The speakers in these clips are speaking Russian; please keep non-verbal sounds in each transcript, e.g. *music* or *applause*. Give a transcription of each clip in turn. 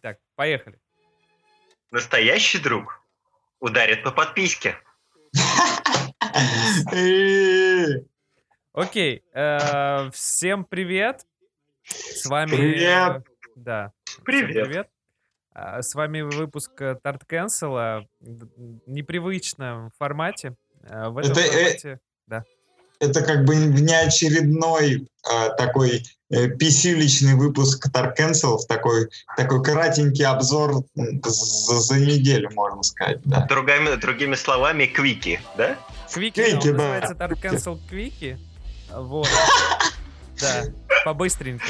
Итак, поехали. Настоящий друг ударит по подписке. *laughs* Окей, э, всем привет. С вами... Привет. Да. Привет. привет. А, С вами выпуск э, Тарт Cancel в непривычном формате. А, В этом Это, э, формате... Это как бы внеочередной а, такой э, писюличный выпуск Tar Cancel, такой, такой кратенький обзор за, за неделю, можно сказать. Да. Другими, другими словами, квики, да? Квики, Квики, он да. называется Cancel Квики. Вот. *laughs* Да, по-быстренькому.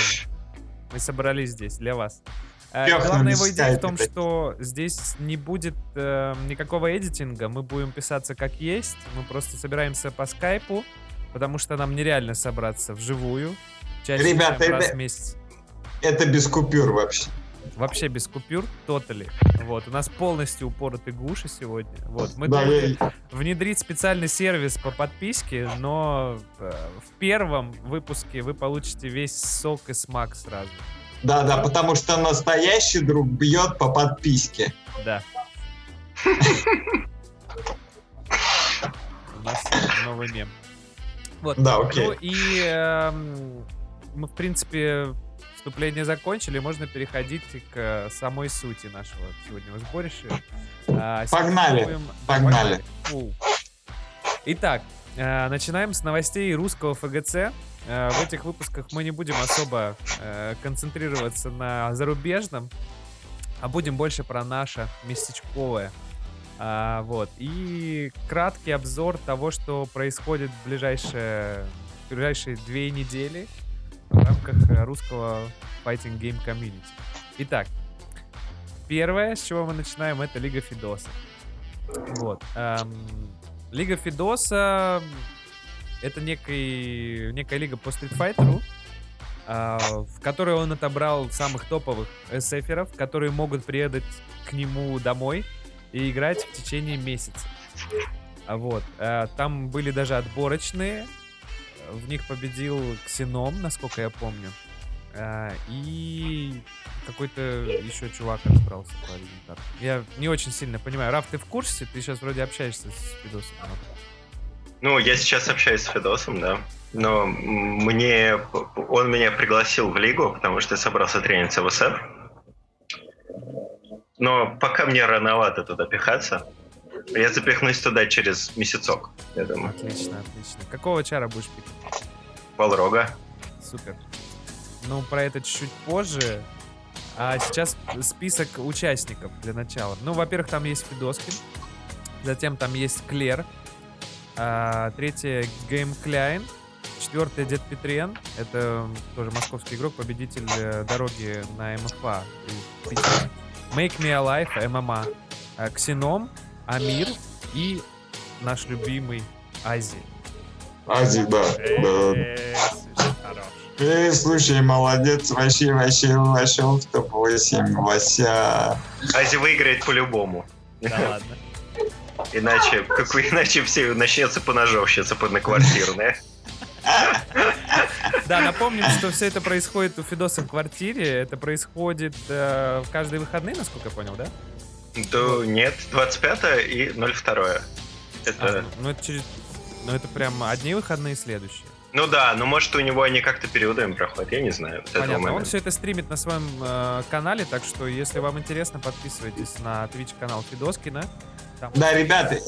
Мы собрались здесь для вас. Пёхнули Главная его идея в том, что здесь не будет э, никакого эдитинга, мы будем писаться как есть, мы просто собираемся по скайпу, потому что нам нереально собраться вживую. Чаще, Ребята, чем раз это- в месяц. Это без купюр вообще. Вообще без купюр, тотали. Вот, у нас полностью упороты гуши сегодня. Вот, мы Да, думали я- внедрить специальный сервис по подписке, но э, в первом выпуске вы получите весь сок и смак сразу. да, да, потому что настоящий друг бьет по подписке. Да. *laughs* У нас новый мем. Вот. Да, окей. Ну и эм, мы, в принципе, вступление закончили. Можно переходить к самой сути нашего сегодняшнего сборища. А, Погнали, будем- погнали. Фу. Итак, э, начинаем с новостей русского ФГЦ. Э, В этих выпусках мы не будем особо э, концентрироваться на зарубежном, а будем больше про наше местечковое. А, вот. И краткий обзор того, что происходит в ближайшие, в ближайшие две недели в рамках э, русского Fighting Game Community. Итак, первое, с чего мы начинаем, это Лига Фидоса. Вот. эм, Лига Фидоса это некий, некая лига по Street а, в которой он отобрал самых топовых эсэферов, которые могут приедать к нему домой и играть в течение месяца. А Вот. а, Там были даже отборочные. В них победил Ксеном, насколько я помню. А, И какой-то еще чувак отбрался по результату. Я не очень сильно понимаю. Раф, ты в курсе? Ты сейчас вроде общаешься с Фидосом. много. Ну, я сейчас общаюсь с Федосом, да. Но мне он меня пригласил в лигу, потому что я собрался трениться в СФ. Но пока мне рановато туда пихаться. Я запихнусь туда через месяцок, я думаю. Отлично, отлично. Какого чара будешь пикать? Полрога. Супер. Ну, про это чуть-чуть позже. А сейчас список участников для начала. Ну, во-первых, там есть Федоскин. Затем там есть Клер. А, третье Гейм Кляйн. Четвертое Дед Петрен. Это тоже московский игрок, победитель э, дороги на МФА. Make Me Alive, ММА. А, Ксеном, Амир и наш любимый Ази. Ази, да. Э. Эй, слушай, молодец, вообще, вообще вошел в топ-8, Вася. Ази выиграет по-любому. Да ладно. Иначе, как вы, иначе все начнется поножовщица подноквартирная. Да, напомним, что все это происходит у Фидоса в квартире. Это происходит э, в каждые выходные, насколько я понял, да? То нет, 25 и 02. А, Это... ну, ну, это через... Ну, это прям одни выходные и следующие. Ну да, но может у него они как-то периодами проходят, я не знаю. Понятно. Он все это стримит на своем э, канале, так что, если вам интересно, подписывайтесь на Twitch канал Фидоскина. Там Да, ребята,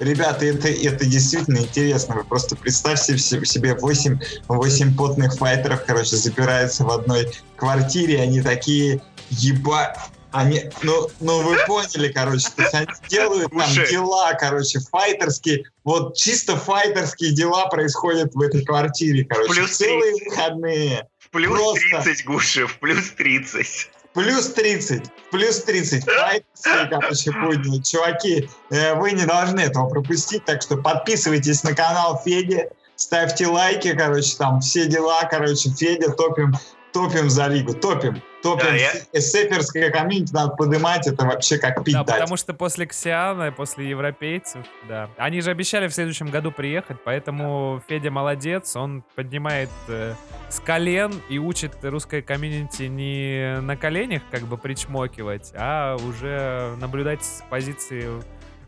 ребята, это, это действительно интересно. Вы просто представьте се- себе 8, 8 потных файтеров, короче, запираются в одной квартире, они такие, еба... Они, ну, ну вы поняли, короче, то есть они делают там дела, короче, файтерские, вот чисто файтерские дела происходят в этой квартире, короче, Плюс целые 30. выходные. В плюс просто. 30, Гуши, в плюс 30. Плюс 30, плюс 30, файтовские, короче, будни. Чуваки, э, вы не должны этого пропустить, так что подписывайтесь на канал Феди, ставьте лайки, короче, там все дела, короче, Федя, топим, топим за лигу, топим. Топим Да, я- эсэперское комьюнити надо поднимать, это вообще как пить Да, дать. потому что после Ксиана, после европейцев, да. Они же обещали в следующем году приехать, поэтому Федя молодец, он поднимает э, с колен и учит русское комьюнити не на коленях как бы причмокивать, а уже наблюдать с позиции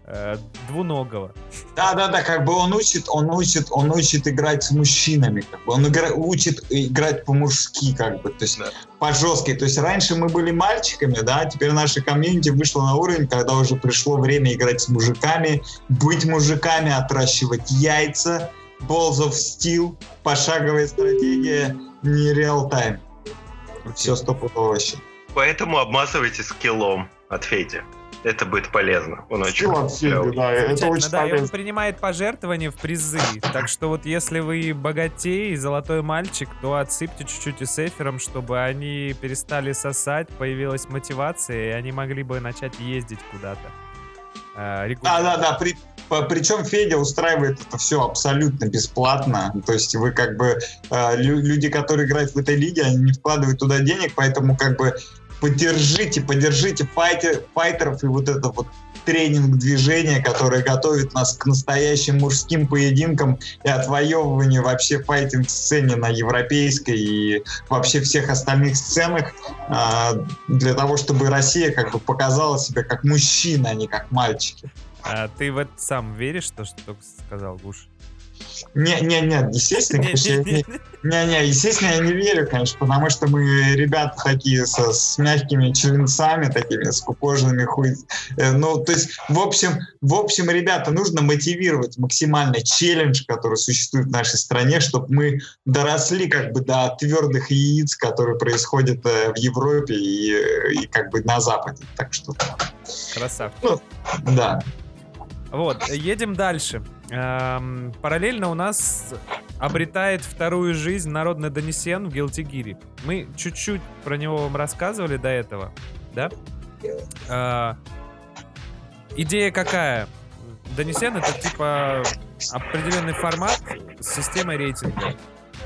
э, двуногого. Да, да, да, как бы он учит, он учит, он учит играть с мужчинами, как бы он игра- учит играть по-мужски, как бы, то есть Да. по жесткой. То есть раньше мы были мальчиками, да, теперь наша комьюнити вышла на уровень, когда уже пришло время играть с мужиками, быть мужиками, отращивать яйца, Balls of Steel, пошаговая стратегия, не реал-тайм. Все стопудово вообще. Поэтому обмазывайте скиллом от Феди. Это будет полезно. Он очень Федя, клёвый. да, это очень да, и он принимает пожертвования в призы. Так что вот если вы богатей, золотой мальчик, то отсыпьте чуть-чуть и сефером, чтобы они перестали сосать, появилась мотивация, и они могли бы начать ездить куда-то. э, Да, да, да. При, по- причем Федя устраивает это все абсолютно бесплатно. То есть вы как бы э, лю- люди, которые играют в этой лиге, они не вкладывают туда денег, поэтому как бы поддержите, поддержите файтер, файтеров и вот это вот тренинг движения, которое готовит нас к настоящим мужским поединкам и отвоевыванию вообще файтинг-сцене на европейской и вообще всех остальных сценах а, для того, чтобы Россия как бы показала себя как мужчина, а не как мальчики. А ты в это сам веришь, то, что только сказал Гуш? Не, не, не, естественно, конечно, не, не, не, естественно, я не верю, конечно, потому что мы ребята такие со, с мягкими членцами, такими скукоженными хуй. Э, Ну, то есть, в общем, в общем, ребята, нужно мотивировать максимально челлендж, который существует в нашей стране, чтобы мы доросли как бы до твердых яиц, которые происходят э, в Европе и, э, и как бы на Западе. Так что, Красавчик. да. Вот, едем дальше. Эм, параллельно у нас обретает вторую жизнь народный Донесен в Гелтигире. Мы чуть-чуть про него вам рассказывали до этого, да? Э, идея какая? Донесен это типа определенный формат с системой рейтинга.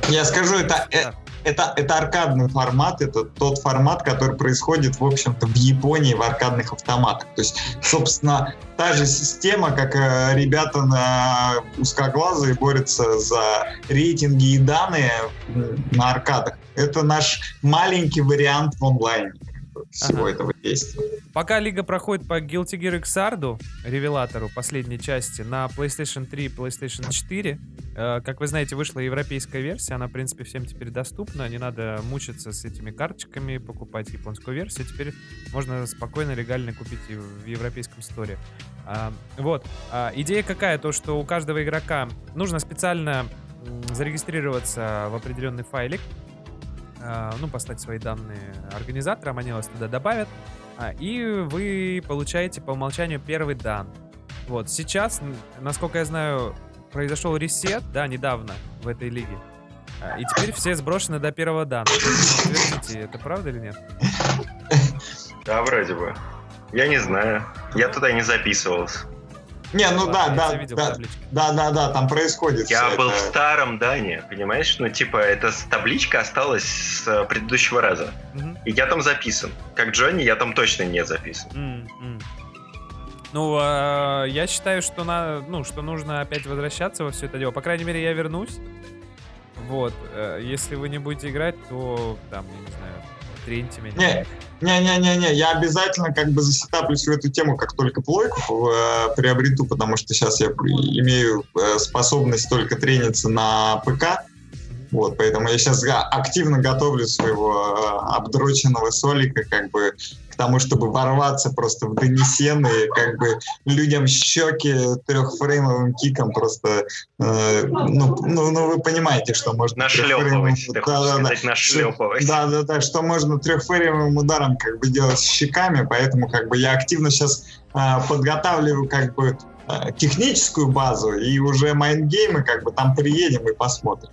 Я скажу, это, э, Да. это, это аркадный формат, это тот формат, который происходит, в общем-то, в Японии в аркадных автоматах. То есть, собственно, та же система, как э, ребята на узкоглазые борются за рейтинги и данные на аркадах. Это наш маленький вариант в онлайне всего Ага. этого действия. Пока лига проходит по Guilty Gear Xrd, ревелатору последней части, на PlayStation 3 и PlayStation 4, э, как вы знаете, вышла европейская версия, она, в принципе, всем теперь доступна, не надо мучиться с этими карточками, покупать японскую версию, теперь можно спокойно, легально купить и в европейском сторе. А, вот, А, идея какая, то, что у каждого игрока нужно специально зарегистрироваться в определенный файлик, ну, послать свои данные организаторам, они вас туда добавят, а, и вы получаете по умолчанию первый дан. Вот, сейчас, насколько я знаю, произошел ресет, да, недавно в этой лиге. А, И теперь все сброшены до первого дана. Подтвердите, это правда или нет? Да, вроде бы. Я не знаю. Я туда не записывался. Не, ну да, да, да, да, да, да, там происходит. Я был в старом Дане, понимаешь? Ну, типа, эта табличка осталась с э, предыдущего раза. И я там записан. Как Джонни, я там точно не записан. Ну, а, я считаю, что, на, ну, что нужно опять возвращаться во все это дело. По крайней мере, я вернусь. Вот. э, Если вы не будете играть, то там, я не знаю, треньте меня. Не, Не-не-не-не, я обязательно как бы засетаплюсь в эту тему, как только плойку э, приобрету, потому что сейчас я имею э, способность только трениться на ПК. Вот, поэтому я сейчас активно готовлю своего э, обдроченного солика, как бы к тому, чтобы ворваться просто в донесен и как бы людям щеки трехфреймовым киком просто, э, ну, ну, ну, вы понимаете, что можно Нашлепывать. Да, да, да, что можно трехфреймовым ударом как бы делать щеками, поэтому как бы я активно сейчас подготавливаю как бы а, техническую базу и уже майнгеймы как бы там приедем и посмотрим,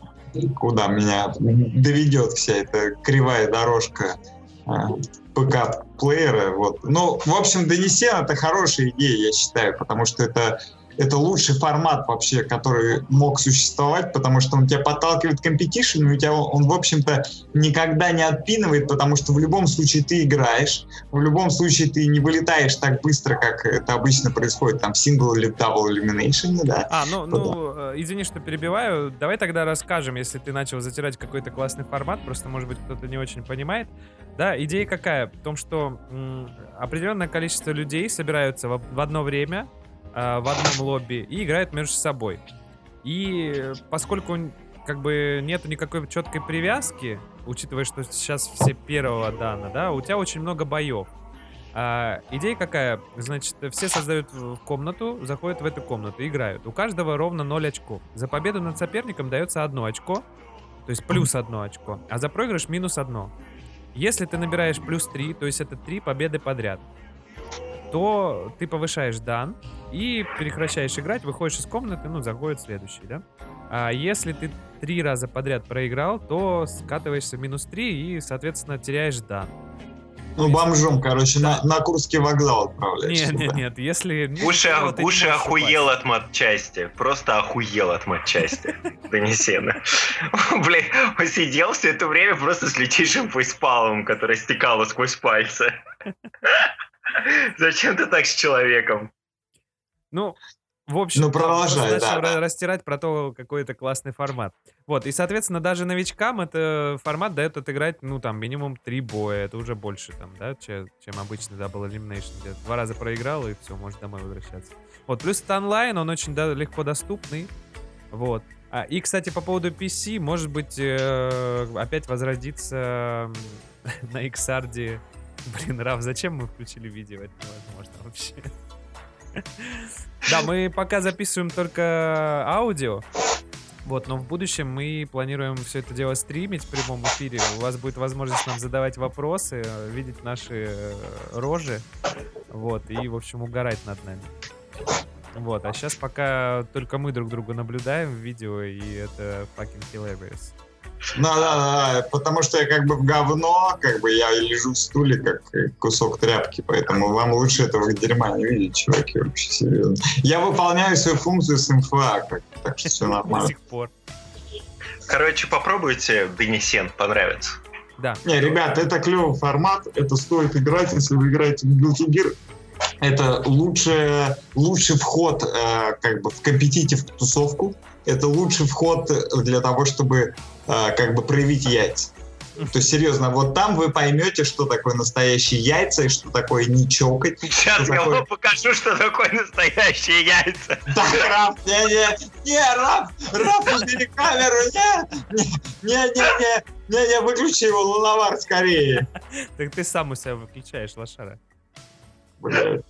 куда меня доведет вся эта кривая дорожка а, ПК-плеера. Вот. Ну, в общем, Донесен это хорошая идея, я считаю, потому что это это лучший формат вообще, который мог существовать, потому что он тебя подталкивает к компетишену, и у тебя он, в общем-то, никогда не отпинывает, потому что в любом случае ты играешь, в любом случае ты не вылетаешь так быстро, как это обычно происходит там в сингл или double elimination, да. А, ну, ну, э, извини, что перебиваю. Давай тогда расскажем, если ты начал затирать какой-то классный формат, просто, может быть, кто-то не очень понимает. Да, идея какая? В том, что м, определенное количество людей собираются в, в одно время, э, в одном лобби и играют между собой. И поскольку как бы нету никакой четкой привязки, учитывая, что сейчас все первого дана, да, у тебя очень много боев. А, идея какая? Значит, все создают комнату, заходят в эту комнату, играют. У каждого ровно 0 очков. За победу над соперником дается одно очко, то есть плюс одно очко, а за проигрыш минус одно. Если ты набираешь плюс 3, то есть это 3 победы подряд, то ты повышаешь дан и прекращаешь играть, выходишь из комнаты, ну, заходит следующий, да? А если ты три раза подряд проиграл, то скатываешься в минус 3 и, соответственно, теряешь дан. Ну, бомжом, короче, да. на, на Курский вокзал отправляешься. Нет, нет, нет, если... Уши, ну, уши охуел от матчасти. Просто охуел от матчасти. *laughs* Донесено. *laughs* Блин, он сидел все это время просто с летейшим фейспалом, который стекало сквозь пальцы. *laughs* Зачем ты так с человеком? Ну, в общем, ну, продолжай, начал да, растирать про то, какой это классный формат. Вот, и, соответственно, даже новичкам это формат дает отыграть, ну, там, минимум три боя. Это уже больше, там, да, чем, чем обычный Double Elimination, где два раза проиграл, и все, можешь домой возвращаться. Вот, плюс это онлайн, он очень да, легко доступный. Вот. А, и, кстати, по поводу PC, может быть, э, опять возродиться *laughs* на XRD. *laughs* Блин, Раф, зачем мы включили видео? Это невозможно вообще. Да, мы пока записываем только аудио. Вот, но в будущем мы планируем все это дело стримить в прямом эфире. У вас будет возможность нам задавать вопросы, видеть наши э, рожи. Вот, и, в общем, угорать над нами. Вот, а сейчас пока только мы друг друга наблюдаем в видео, и это fucking hilarious. Да, да, да, потому что я как бы в говно, как бы я лежу в стуле, как кусок тряпки, поэтому вам лучше этого дерьма не видеть, чуваки, вообще серьезно. Я выполняю свою функцию с МФА, как, так что все нормально. До сих пор. Короче, попробуйте Бенесен, понравится. Да. Не, ребят, это клевый формат, это стоит играть, если вы играете в Guilty Gear. Это лучший, лучший вход э, как бы в компетитив тусовку. Это лучший вход для того, чтобы а, как бы проявить яйца. То есть, серьезно, вот там вы поймете, что такое настоящие яйца и что такое не чокать. Сейчас я такое... вам покажу, что такое настоящие яйца. *laughs* Да, Раф, не, не, не, Раф, Раф, убери камеру, не, не, не, не, не, не, выключи его, лунавар, скорее. Так ты сам у себя выключаешь, лошара. Блядь.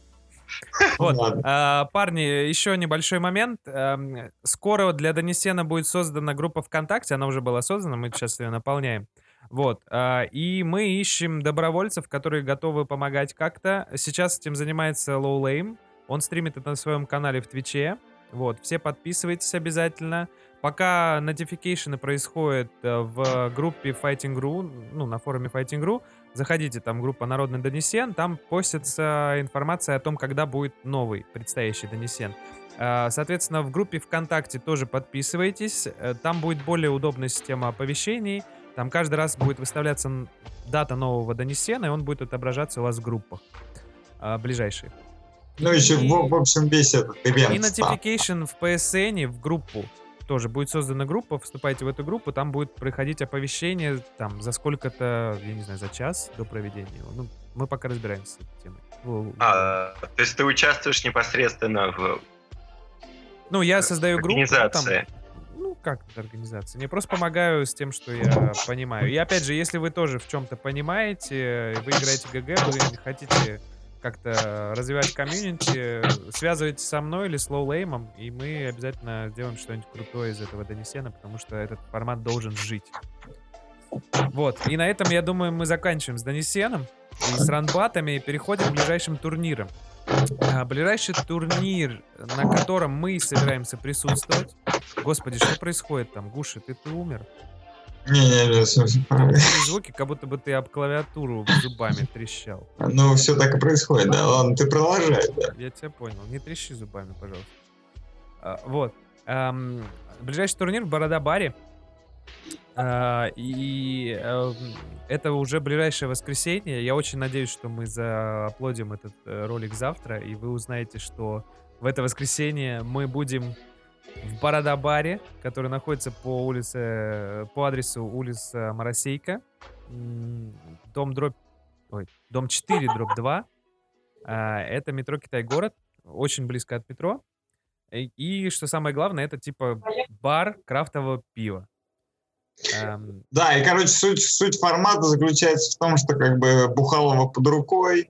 *laughs* Вот. А, парни, еще небольшой момент. Эм, скоро для Донесена будет создана группа ВКонтакте. Она уже была создана, мы сейчас ее наполняем. Вот. А, и мы ищем добровольцев, которые готовы помогать как-то. Сейчас этим занимается Low Lame. Он стримит это на своем канале в Твиче. Вот. Все подписывайтесь обязательно. Пока notification происходят э, в группе Fighting.ru, ну, на форуме Fighting.ru, Заходите, там группа «Народный донесен», там постится информация о том, когда будет новый предстоящий донесен. А, соответственно, в группе ВКонтакте тоже подписывайтесь. Э, там будет более удобная система оповещений. Там каждый раз будет выставляться дата нового донесена, и он будет отображаться у вас в группах а, ближайшие. Ну, еще, и... в, в общем, весь этот ивент. И notification в PSN, в группу тоже будет создана группа, вступайте в эту группу, там будет проходить оповещение там за сколько-то, я не знаю, за час до проведения. Ну, мы пока разбираемся с этой темой. А, то есть ты участвуешь непосредственно в ну, я создаю группу. Организация. Там, ну, как это организация? Я просто помогаю с тем, что я понимаю. И опять же, если вы тоже в чем-то понимаете, вы играете GG, вы хотите как-то развивать комьюнити, связывайтесь со мной или с лоулеймом, и мы обязательно сделаем что-нибудь крутое из этого донесена, потому что этот формат должен жить. Вот, и на этом, я думаю, мы заканчиваем с донесеном и с ранбатами, и переходим к ближайшим турнирам. А, ближайший турнир, на котором мы собираемся присутствовать. Господи, что происходит там? Гуша, ты, ты умер? Не-не-не, все, все Звуки, как будто бы ты об клавиатуру зубами трещал. Ну, все так и происходит, да. Ладно, ты продолжай, да. Я тебя понял. Не трещи зубами, пожалуйста. А, Вот. Эм, Ближайший турнир в Борода-Баре. А, И эм, это уже ближайшее воскресенье. Я очень надеюсь, что мы зааплодим этот э, ролик завтра, и вы узнаете, что в это воскресенье мы будем в Борода-баре, который находится по улице, по адресу улица Моросейка, дом дробь, ой, дом 4 дробь 2. А, Это метро Китай-город, очень близко от метро. И, что самое главное, это типа бар крафтового пива. Да, и, короче, суть, суть формата заключается в том, что как бы Бухалова под рукой,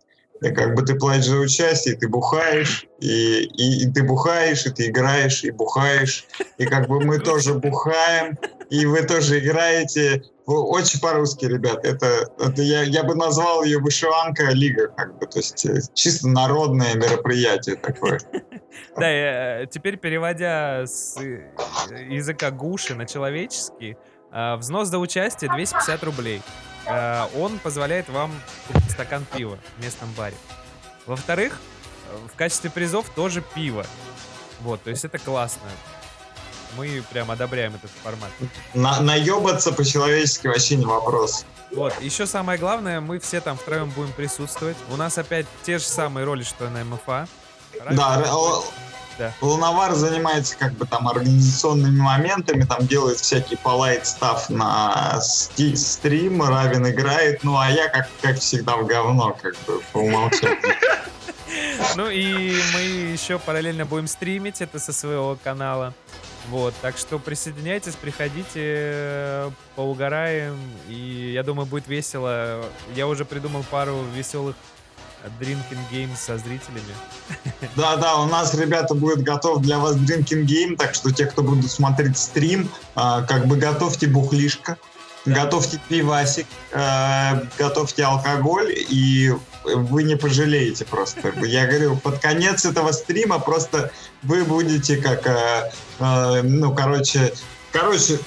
как бы ты платишь за участие, и ты бухаешь, и, и, и ты бухаешь, и ты играешь, и бухаешь, и как бы мы тоже бухаем, и вы тоже играете. Вы Очень по-русски, ребят. Это, это я, я бы назвал ее вышиванка лига, как бы, то есть э, чисто народное мероприятие такое. Да, э, теперь переводя с э, языка гуши на человеческий, взнос за участие 250 рублей. Э, Он позволяет вам купить стакан пива в местном баре. Во-вторых, э, в качестве призов тоже пиво. Вот, то есть это классно. Мы прям одобряем этот формат. На, наебаться по-человечески вообще не вопрос. Вот, еще самое главное, мы все там втроем будем присутствовать. У нас опять те же самые роли, что на МФА. Да, р- л- Да. Волновар занимается как бы там организационными моментами, там делает всякий полайт став на сти- стрим, Равин играет, ну а я как, как всегда в говно, как бы по умолчанию. *laughs* Ну и мы еще параллельно будем стримить это со своего канала. Вот, так что присоединяйтесь, приходите, поугараем, и я думаю, будет весело. Я уже придумал пару веселых drinking games со зрителями. *laughs* Да-да, у нас, ребята, будет готов для вас Drinking Game, так что те, кто будут смотреть стрим, а, как бы готовьте бухлишко, готовьте пивасик, э, готовьте алкоголь, и вы не пожалеете просто. Я говорю, под конец этого стрима просто вы будете как, э, ну, короче, короче,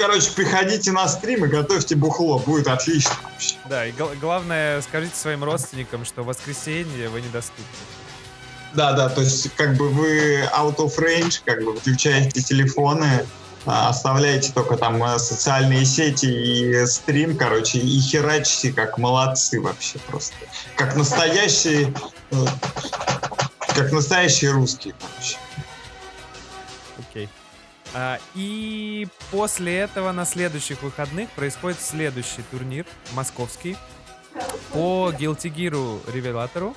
короче, приходите на стрим и готовьте бухло, будет отлично. Да, и гл- главное, скажите своим родственникам, что в воскресенье вы недоступны. Да, да, то есть как бы вы out of range, как бы выключаете телефоны, а, оставляете только там э, социальные сети и стрим, короче, и херачите как молодцы вообще просто. Как настоящие, э, как настоящие русские, короче. А, и после этого на следующих выходных происходит следующий турнир, московский, по Guilty Gear Ревелатору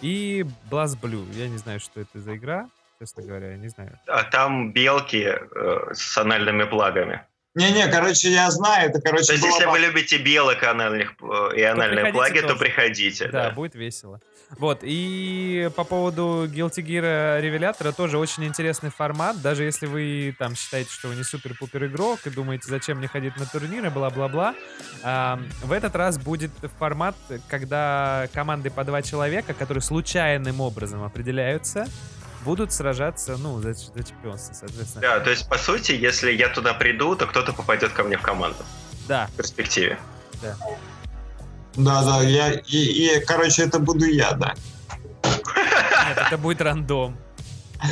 и Blast Blue. Я не знаю, что это за игра, честно говоря, я не знаю. А там белки э, с анальными плагами. Не-не, короче, я знаю, это, короче, То есть, была если вы любите белок и, анальных, э, и анальные плаги, то тоже. приходите. Да, Да. будет весело. Вот, и по поводу Guilty Gear Ревелятора тоже очень интересный формат. Даже если вы там считаете, что вы не супер-пупер игрок и думаете, зачем мне ходить на турниры, бла-бла-бла, ам, в этот раз будет формат, когда команды по два человека, которые случайным образом определяются, будут сражаться, ну, за, за чемпионство, соответственно. Да, то есть, по сути, если я туда приду, то кто-то попадет ко мне в команду Да, в перспективе. Да, да, я, и, и, короче, это буду я, да. нет, это будет рандом.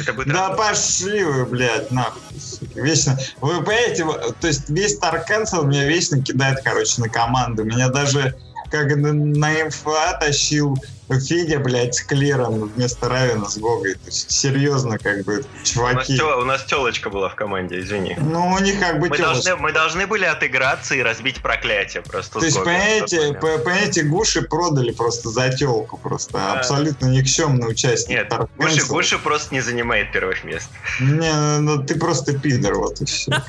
Это будет Да рандом. пошли вы, блядь, нахуй. Вечно. Вы понимаете, вот, то есть весь Cancel меня вечно кидает, короче, на команду. Меня даже как на, МФА тащил Федя, блядь, с Клером вместо Равина с Гогой. То есть, серьезно, как бы, У нас, чуваки. у нас телочка была в команде, извини. Ну, у них как бы Мы должны, мы должны были отыграться и разбить проклятие просто. То есть, Гогой понимаете, по- понимаете, Гуши продали просто за телку, просто Да. абсолютно никчемный участник. Нет, Гуши. Гуши просто не занимает первых мест. Не, ну ты просто пидор, вот и все. *laughs*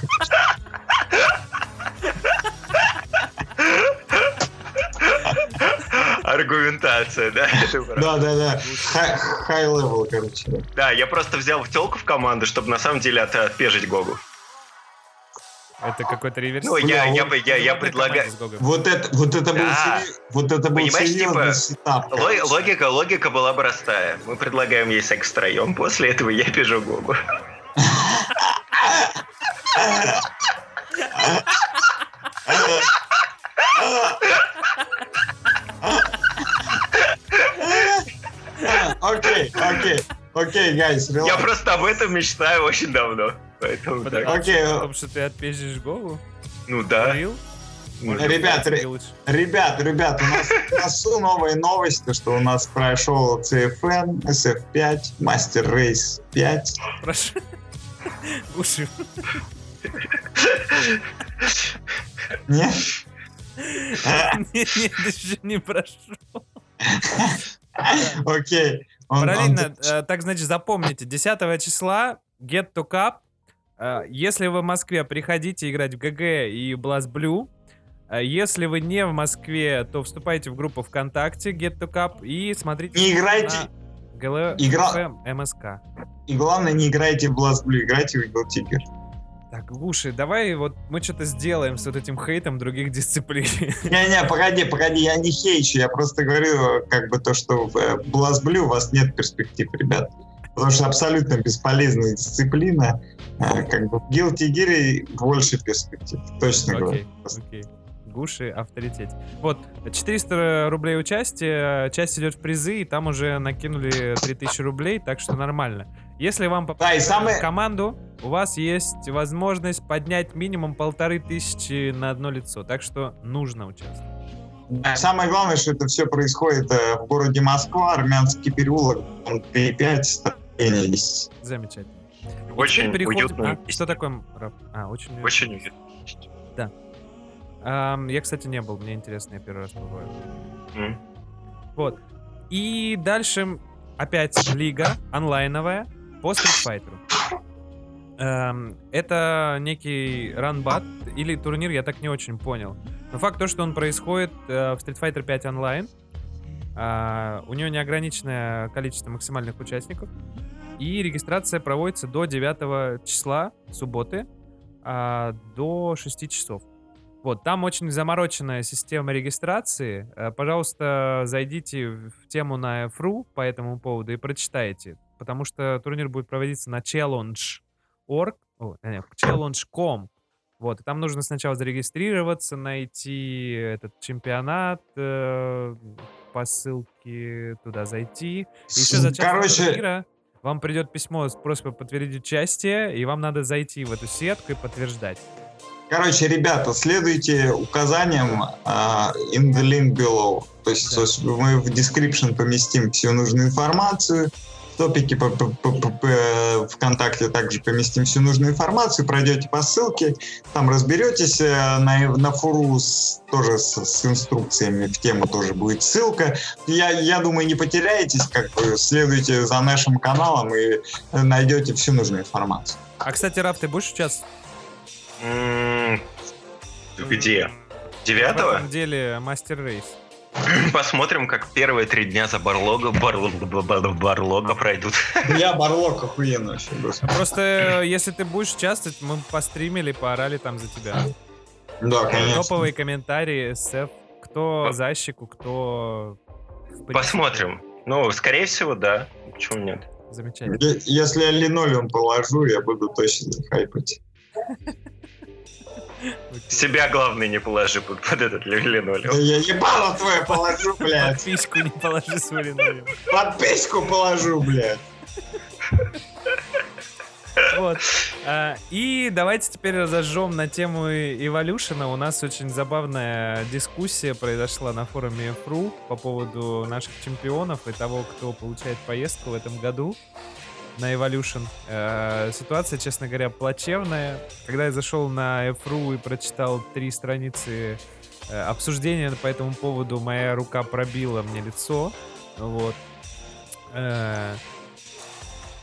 Аргументация, да? Да, да, да. High level, короче. Да, я просто взял телку в команду, чтобы на самом деле от- отпежить Гогу. Это какой-то реверс. Ну, я, я, я, я одной предлагаю... Вот это, вот это был, Да. сери- вот это был Понимаешь, серьезный типа, setup. Короче. Логика, логика была бы простая. Мы предлагаем ей секс втроем, после этого я пижу Гогу. *laughs* *laughs* *laughs* Окей, окей. Окей, гайс, Я просто об этом мечтаю очень давно. Поэтому так. Окей. Потому что ты отпиздишь голову? Ну да. Real? Ну, Ребят, Тебе ре- лучше. ребят, ребят, у нас *laughs* в носу новые новости, что у нас прошел CFN, SF5, Master Race 5. Прошу. Уши. Нет? Нет, еще не прошу. *laughs* Окей. Параллельно, э, так значит, запомните, 10 числа Get to Cup. Э, Если вы в Москве, приходите играть в ГГ и Blast Blue. Э, Если вы не в Москве, то вступайте в группу ВКонтакте Get to Cup и смотрите Не играйте, на ГЛ Игра- МСК. и главное, не играйте в Blast Blue, играйте в Eagle Tiger. Так, Гуши, давай вот мы что-то сделаем с вот этим хейтом других *laughs* дисциплин. Не-не, погоди, погоди, я не хейчу, я просто говорю, как бы то, что в э, Blue у вас нет перспектив, ребят. Потому что абсолютно бесполезная дисциплина. Э, Как бы в Guilty Gear больше перспектив, точно говорю. Окей, окей. Гуши, авторитет. Вот, 400 рублей участие, часть идет в призы, и там уже накинули 3000 рублей, так что нормально. Если вам Да, и попадет самое- в команду, у вас есть возможность поднять минимум полторы тысячи на одно лицо, так что нужно участвовать. Да, Самое главное, что это все происходит э, в городе Москва, армянский переулок, там 3-5, строение есть. Замечательно. Очень уютно. А, что такое раф? А, очень уютно. Очень уютно. Ам, я, кстати, не был, мне интересно, я первый раз бываю. М. Вот. И дальше опять лига онлайновая по Street Fighter. Эм, это некий ранбат или турнир, я так не очень понял. Но факт то, что он происходит э, в Street Fighter 5 онлайн. А, у него неограниченное количество максимальных участников. И регистрация проводится до 9 числа, субботы, а, до 6 часов. Вот, там очень замороченная система регистрации. Э, Пожалуйста, зайдите в тему на FRU по этому поводу и прочитайте. Потому что турнир будет проводиться на challenge.org, не, challenge.com. Вот, и там нужно сначала зарегистрироваться, найти этот чемпионат, э, по ссылке туда зайти. И еще за Короче, турнира вам придет письмо с просьбой подтвердить участие, и вам надо зайти в эту сетку и подтверждать. короче, ребята, следуйте указаниям а, in the link below. То есть, Да. то есть мы в description поместим всю нужную информацию. В топике по- по- по- по- по- ВКонтакте также поместим всю нужную информацию. Пройдете по ссылке, там разберетесь. э, На, на фуру с- тоже с, с инструкциями в тему тоже будет ссылка. Я, я думаю, не потеряетесь, как бы следуйте за нашим каналом и э, найдете всю нужную информацию. А, кстати, Раф, ты будешь? М, Где? Девятого? этом деле Мастер Рейс. Посмотрим, как первые три дня за барлога, барлога, барлога, барлога пройдут. Я Барлок охуенно вообще. Просто, э, если ты будешь участвовать, мы постримили, поорали там за тебя. Да, конечно. Топовые комментарии, сеф, кто за щеку, кто... Посмотрим. Ну, скорее всего, да. Почему нет? Замечательно. Если я линолеум положу, я буду точно хайпать. *laughs* Себя, главное, не положи под, под этот Да линолеум. я ебало твое положу, блядь. Подписку не положи свой линолеум. Подписку положу, блядь. Вот. А, И давайте теперь разожжем на тему Evolution. У нас очень забавная дискуссия произошла на форуме FRU по поводу наших чемпионов и того, кто получает поездку в этом году на Evolution. Э, Ситуация, честно говоря, плачевная. Когда я зашел на FRU и прочитал три страницы э, обсуждения по этому поводу, моя рука пробила мне лицо. Вот. Э,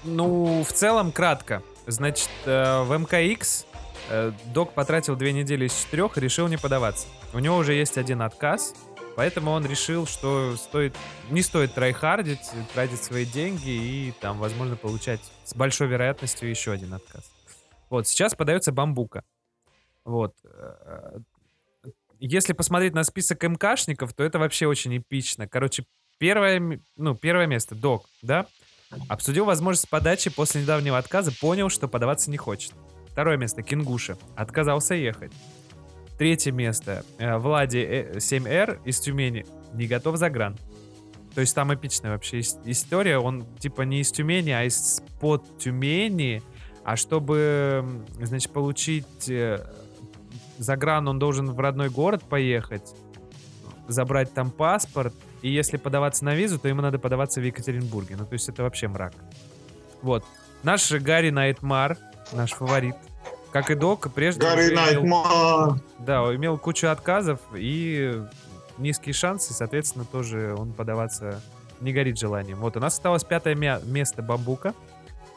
ну, в целом, кратко. Значит, э, в МКХ э, док потратил две недели из четырех и решил не подаваться. У него уже есть один отказ, поэтому он решил, что стоит, не стоит трайхардить, тратить свои деньги и там, возможно, получать с большой вероятностью еще один отказ. Вот, сейчас подается бамбука. Вот. э, Если посмотреть на список МКшников, то это вообще очень эпично. Короче, первое, ну, первое место, док, да? Обсудил возможность подачи после недавнего отказа, понял, что подаваться не хочет. Второе место Кингуша. Отказался ехать. Третье место э, Влади э, 7Р из Тюмени. Не готов за гран. То есть там эпичная вообще ис- история. Он типа не из Тюмени, а из под Тюмени. А чтобы, значит, получить э, загран, он должен в родной город поехать, забрать там паспорт. И если подаваться на визу, то ему надо подаваться в Екатеринбурге. Ну, то есть это вообще мрак. Вот. Наш Гарри Найтмар, наш фаворит, как и Док, прежде имел- Найтмар. да, имел кучу отказов и низкие шансы, соответственно, тоже он подаваться не горит желанием. Вот, у нас осталось пятое место Бамбука,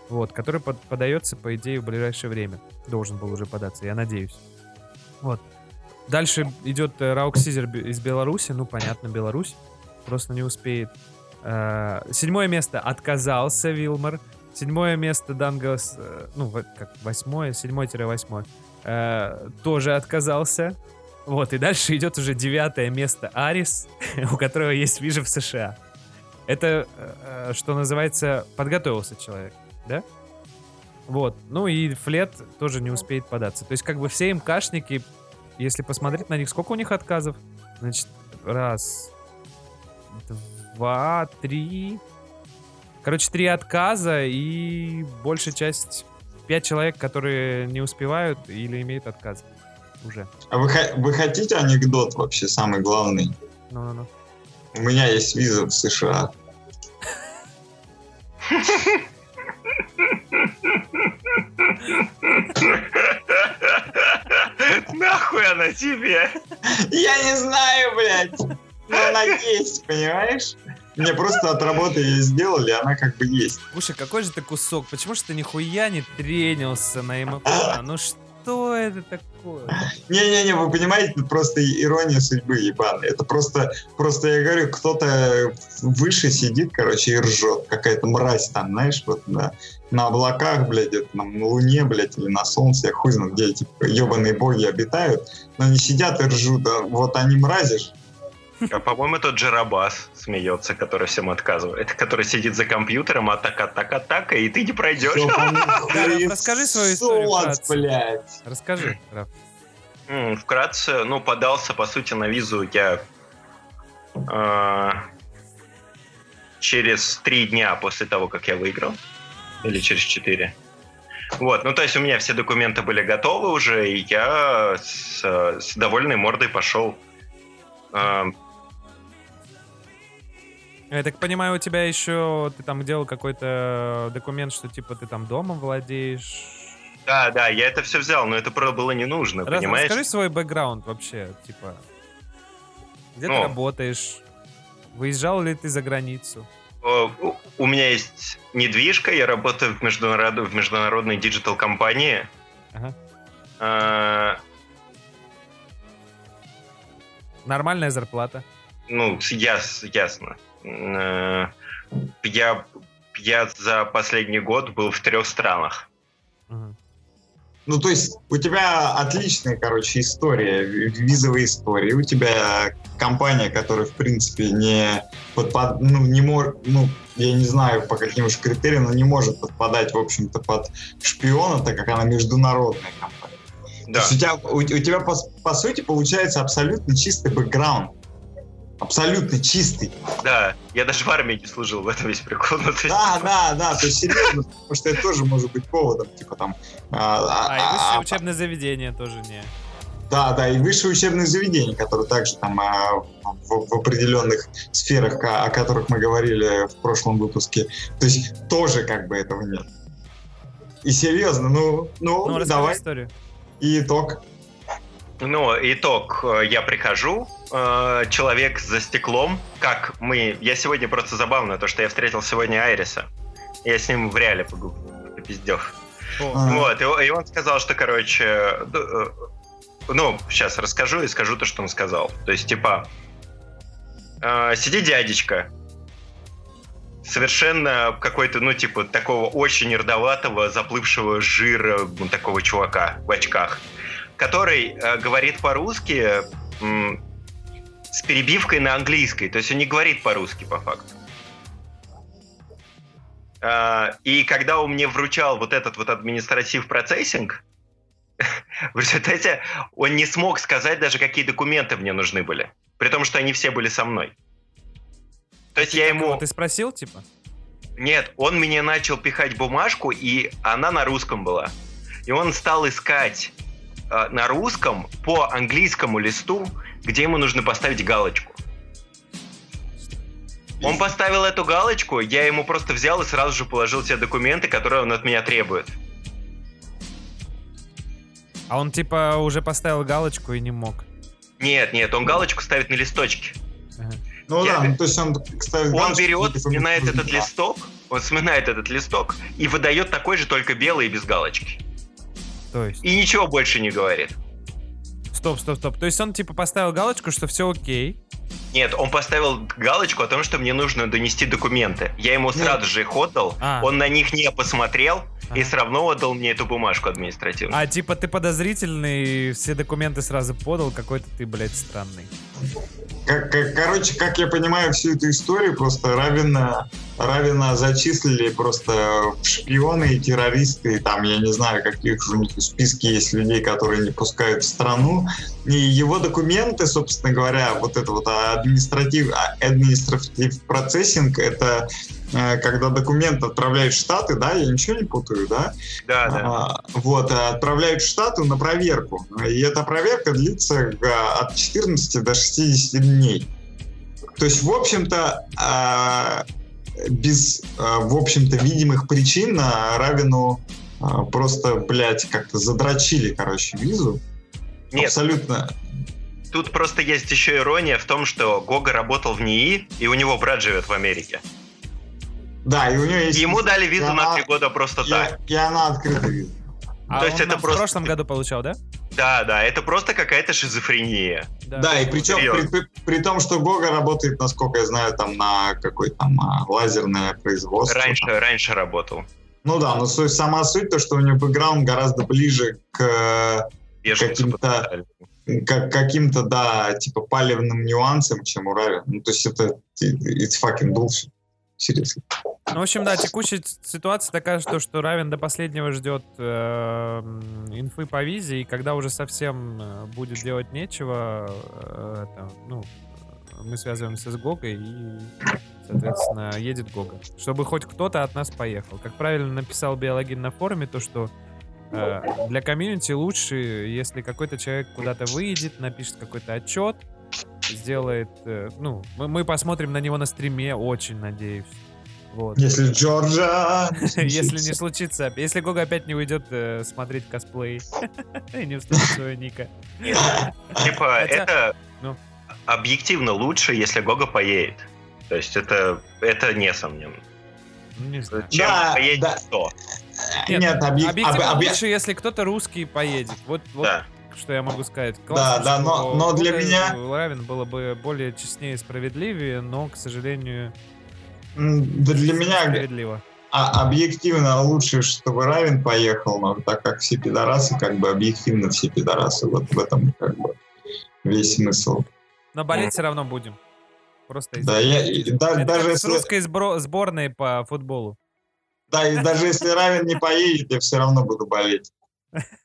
вот, который под- подается, по идее, в ближайшее время. Должен был уже податься, я надеюсь. Вот. Дальше идет э, Раук Сизер из Беларуси, ну, понятно, Беларусь, просто не успеет. Э, Седьмое место отказался Вилмар. Седьмое место Дангос, э, ну, как восьмое, седьмое-восьмое, э, тоже отказался. Вот, и дальше идет уже девятое место Арис, *laughs* у которого есть вижа в США. Это, э, что называется, подготовился человек, да? Вот, ну и Флет тоже не успеет податься. То есть как бы все МКшники, если посмотреть на них, сколько у них отказов? Значит, раз, два, три... Короче, три отказа и большая часть... Пять человек, которые не успевают или имеют отказ уже. А вы, вы хотите анекдот вообще самый главный? Ну-ну-ну. У меня есть виза в США. Нахуй она тебе? Я не знаю, блядь. Но она есть, понимаешь? Мне просто от работы ее сделали, она как бы есть. Слушай, какой же ты кусок? Почему же ты нихуя не тренился на МФА? *laughs* Ну что это такое? Не-не-не, вы понимаете, это просто ирония судьбы ебаная. Это просто, просто я говорю, кто-то выше сидит, короче, и ржет. Какая-то мразь там, знаешь, вот на, на облаках, блядь, там на Луне, блядь, или на Солнце, я хуй знает, где эти ебаные боги обитают. Но они сидят и ржут, а вот они мрази ж. А, по-моему, тот Джарабас смеется, который всем отказывает. Который сидит за компьютером, атака, атака, атака, и ты не пройдешь. *laughs* Расскажи свою историю. Расскажи, Раф. Вкратце, ну, подался, по сути, на визу я э, через три дня после того, как я выиграл. Или через четыре. Вот, ну, то есть у меня все документы были готовы уже, и я с, с довольной мордой пошел. э, Я так понимаю, у тебя еще ты там делал какой-то документ, что типа ты там домом владеешь. да, да, я это все взял, но это правда было не нужно, Раз- понимаешь? расскажи свой бэкграунд вообще, типа. Где ты Ну. работаешь? Выезжал ли ты за границу? У меня есть недвижка, я работаю в, международ... в международной digital-компании. Ага. Э, Нормальная зарплата. Ну, яс, ясно. Э, Я, я за последний год был в трех странах. Ну, то есть у тебя отличная, короче, история, ви- визовая история. У тебя компания, которая, в принципе, не подпад... ну, не может, ну, я не знаю, по каким уж критериям, но не может подпадать, в общем-то, под шпиона, так как она международная компания. То Да. есть у тебя, у, у тебя по, по сути, получается абсолютно чистый бэкграунд. Абсолютно чистый. Да, я даже в армии не служил, в этом весь прикол. Ну, есть, Да, да, да, то есть серьезно, потому что это тоже может быть поводом, типа там... а, А, и а, высшее а, учебное заведение тоже не. Да, да, и высшее учебное заведение, которое также там а, в, в определенных сферах, о, о которых мы говорили в прошлом выпуске, то есть тоже как бы этого нет. И серьезно, ну, ну, Ну, давай, историю. и итог. Ну, итог, э, я прихожу, э, человек за стеклом, как мы... Я сегодня просто забавно, то, что я встретил сегодня Айриса. Я с ним в реале погу- попиздел. А. Вот, и, и он сказал, что, короче, э, ну, сейчас расскажу и скажу то, что он сказал. То есть, типа, э, сидит дядечка, совершенно какой-то, ну, типа, такого очень нердоватого, заплывшего жира ну, такого чувака в очках, который э, говорит по-русски с перебивкой на английской, то есть он не говорит по-русски по факту. А, И когда он мне вручал вот этот вот административ процессинг, *laughs* в результате он не смог сказать даже, какие документы мне нужны были. При том, что они все были со мной. То есть я ему... Ты спросил, типа? Нет, он мне начал пихать бумажку, и она на русском была. И он стал искать э, на русском по английскому листу, где ему нужно поставить галочку. Он поставил эту галочку, я ему просто взял и сразу же положил те документы, которые он от меня требует. А он типа уже поставил галочку и не мог. Нет, нет, он галочку ставит на листочке. Ага. Ну я... да, ну, то есть он ставит Он берет, сминает этот листок, он сминает этот листок и выдает такой же, только белый и без галочки. То есть? И ничего больше не говорит. Стоп, стоп, стоп. То есть он типа поставил галочку, что все окей. Нет, он поставил галочку о том, что мне нужно донести документы. Я ему сразу же их отдал, а. он на них не посмотрел а. и все равно отдал мне эту бумажку административную. А типа ты подозрительный, все документы сразу подал, какой-то ты, блядь, странный. Как, короче, как я понимаю всю эту историю, просто Равина, Равина зачислили просто шпионы и террористы, там, я не знаю, каких у них в списке есть людей, которые не пускают в страну. И его документы, собственно говоря, вот это вот административ, административ процессинг, это когда документ отправляют в Штаты, да, я ничего не путаю, да? Да, да. А, вот, отправляют в Штаты на проверку. И эта проверка длится от 14 до 60 дней. То есть, в общем-то, а, без, а, в общем-то, видимых причин Равину а, просто, блядь, как-то задрочили, короче, визу. Нет. Абсолютно. Тут просто есть еще ирония в том, что Гога работал в НИИ, и у него брат живет в Америке. Да, и у него есть... Ему дали визу она... на три года просто и, так. И она открыта виза. А То есть это просто... в прошлом году получал, да? Да, да, это просто какая-то шизофрения. Да, да и причем при, при, при том, что Гога работает, насколько я знаю, там на какой там а, лазерное производство. Раньше, там. раньше работал. Ну да, но суть, сама суть то, что у него бэкграунд гораздо ближе к каким-то как, каким-то, да, типа палевным нюансам, чем у Рави. Ну, то есть это it's fucking bullshit. Seriously. Ну, в общем, да, текущая ситуация такая, что, что Равен до последнего ждет э, инфы по визе, и когда уже совсем э, будет делать нечего, э, это, ну, мы связываемся с Гогой и, соответственно, едет Гога. Чтобы хоть кто-то от нас поехал. Как правильно написал Биологин на форуме, то, что э, для комьюнити лучше, если какой-то человек куда-то выйдет, напишет какой-то отчет, сделает, э, ну, мы, мы посмотрим на него на стриме, очень надеюсь. Вот. Если Джорджа... *laughs* Если не случится. Если Гога опять не уйдет э, смотреть косплей *laughs* и не вставит своего ника. Типа, это ну. объективно лучше, если Гога поедет. То есть это, это несомненно. Ну, не знаю. Чем да, поедет да. кто? Нет, Нет объ... объективно об... лучше, если кто-то русский поедет. Вот, вот да. что я могу сказать. Классно, да, да, но, но для меня... Равен было бы более честнее и справедливее, но, к сожалению, да для меня справедливо. А, объективно лучше, чтобы Равен поехал, но так как все пидорасы, как бы объективно все пидорасы. Вот в этом как бы весь смысл. Но болеть все равно будем. Просто да, я, и, да, Это даже если... с русской сбро- сборной по футболу. Да, и даже если Равен не поедет, я все равно буду болеть. *laughs*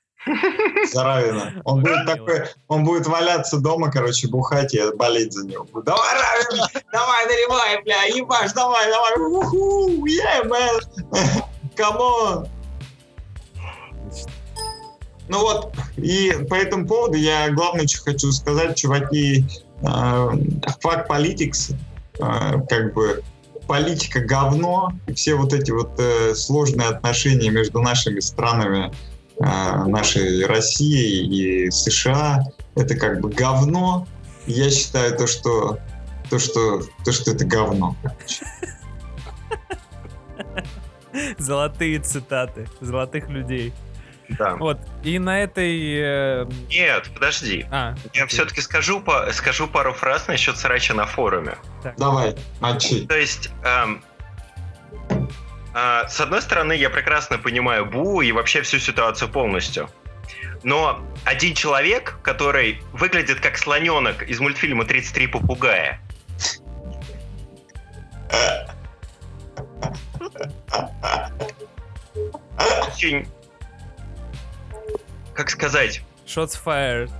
Заравина. Он будет такой, он будет валяться дома, короче, бухать и болеть за него. Давай, Равин, давай, наливай, бля, ебаш, давай, давай, уху, yeah, man, on. Ну вот, и по этому поводу я главное, что хочу сказать, чуваки, э, факт политикс, э, как бы политика говно, и все вот эти вот э, сложные отношения между нашими странами, а, нашей России и США. Это как бы говно. Я считаю то, что то, что, то, что это говно. *laughs* Золотые цитаты золотых людей. Да. Вот. И на этой... Э... Нет, подожди. А, Я окей. все-таки скажу, по, скажу пару фраз насчет срача на форуме. Так. Давай, мочи. То есть, эм, а, с одной стороны, я прекрасно понимаю Бу и вообще всю ситуацию полностью. Но один человек, который выглядит как слоненок из мультфильма «33 попугая», очень, как сказать... Shots fired.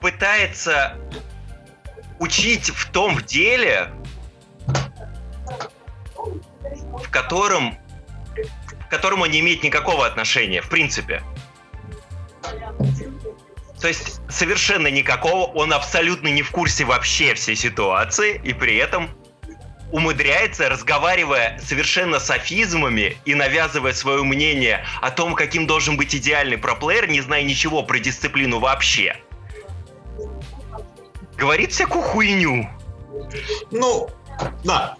Пытается учить в том в деле, которым, к которому не имеет никакого отношения, в принципе. То есть совершенно никакого, он абсолютно не в курсе вообще всей ситуации, и при этом умудряется, разговаривая совершенно с афизмами и навязывая свое мнение о том, каким должен быть идеальный проплеер, не зная ничего про дисциплину вообще. Говорит всякую хуйню. Ну, да.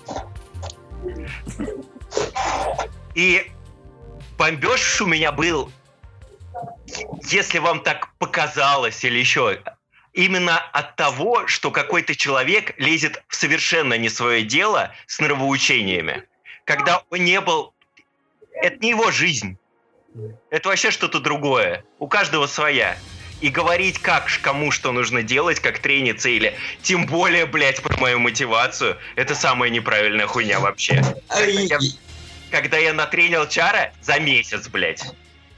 И бомбеж у меня был, если вам так показалось или еще, именно от того, что какой-то человек лезет в совершенно не свое дело с нравоучениями, когда он не был... Это не его жизнь. Это вообще что-то другое. У каждого своя. И говорить, как кому что нужно делать, как трениться, или тем более, блядь, про мою мотивацию, это самая неправильная хуйня вообще. Я, когда я натренил Чара за месяц, блядь.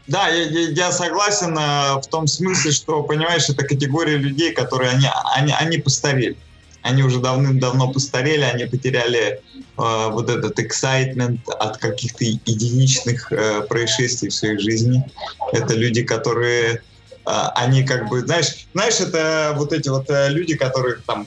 Да, я, я, согласен э, в том смысле, что, понимаешь, это категория людей, которые они, они, они постарели. Они уже давным-давно постарели, они потеряли э, вот этот excitement от каких-то единичных э, происшествий в своей жизни. Это люди, которые, э, они как бы, знаешь, знаешь, это вот эти вот э, люди, которые там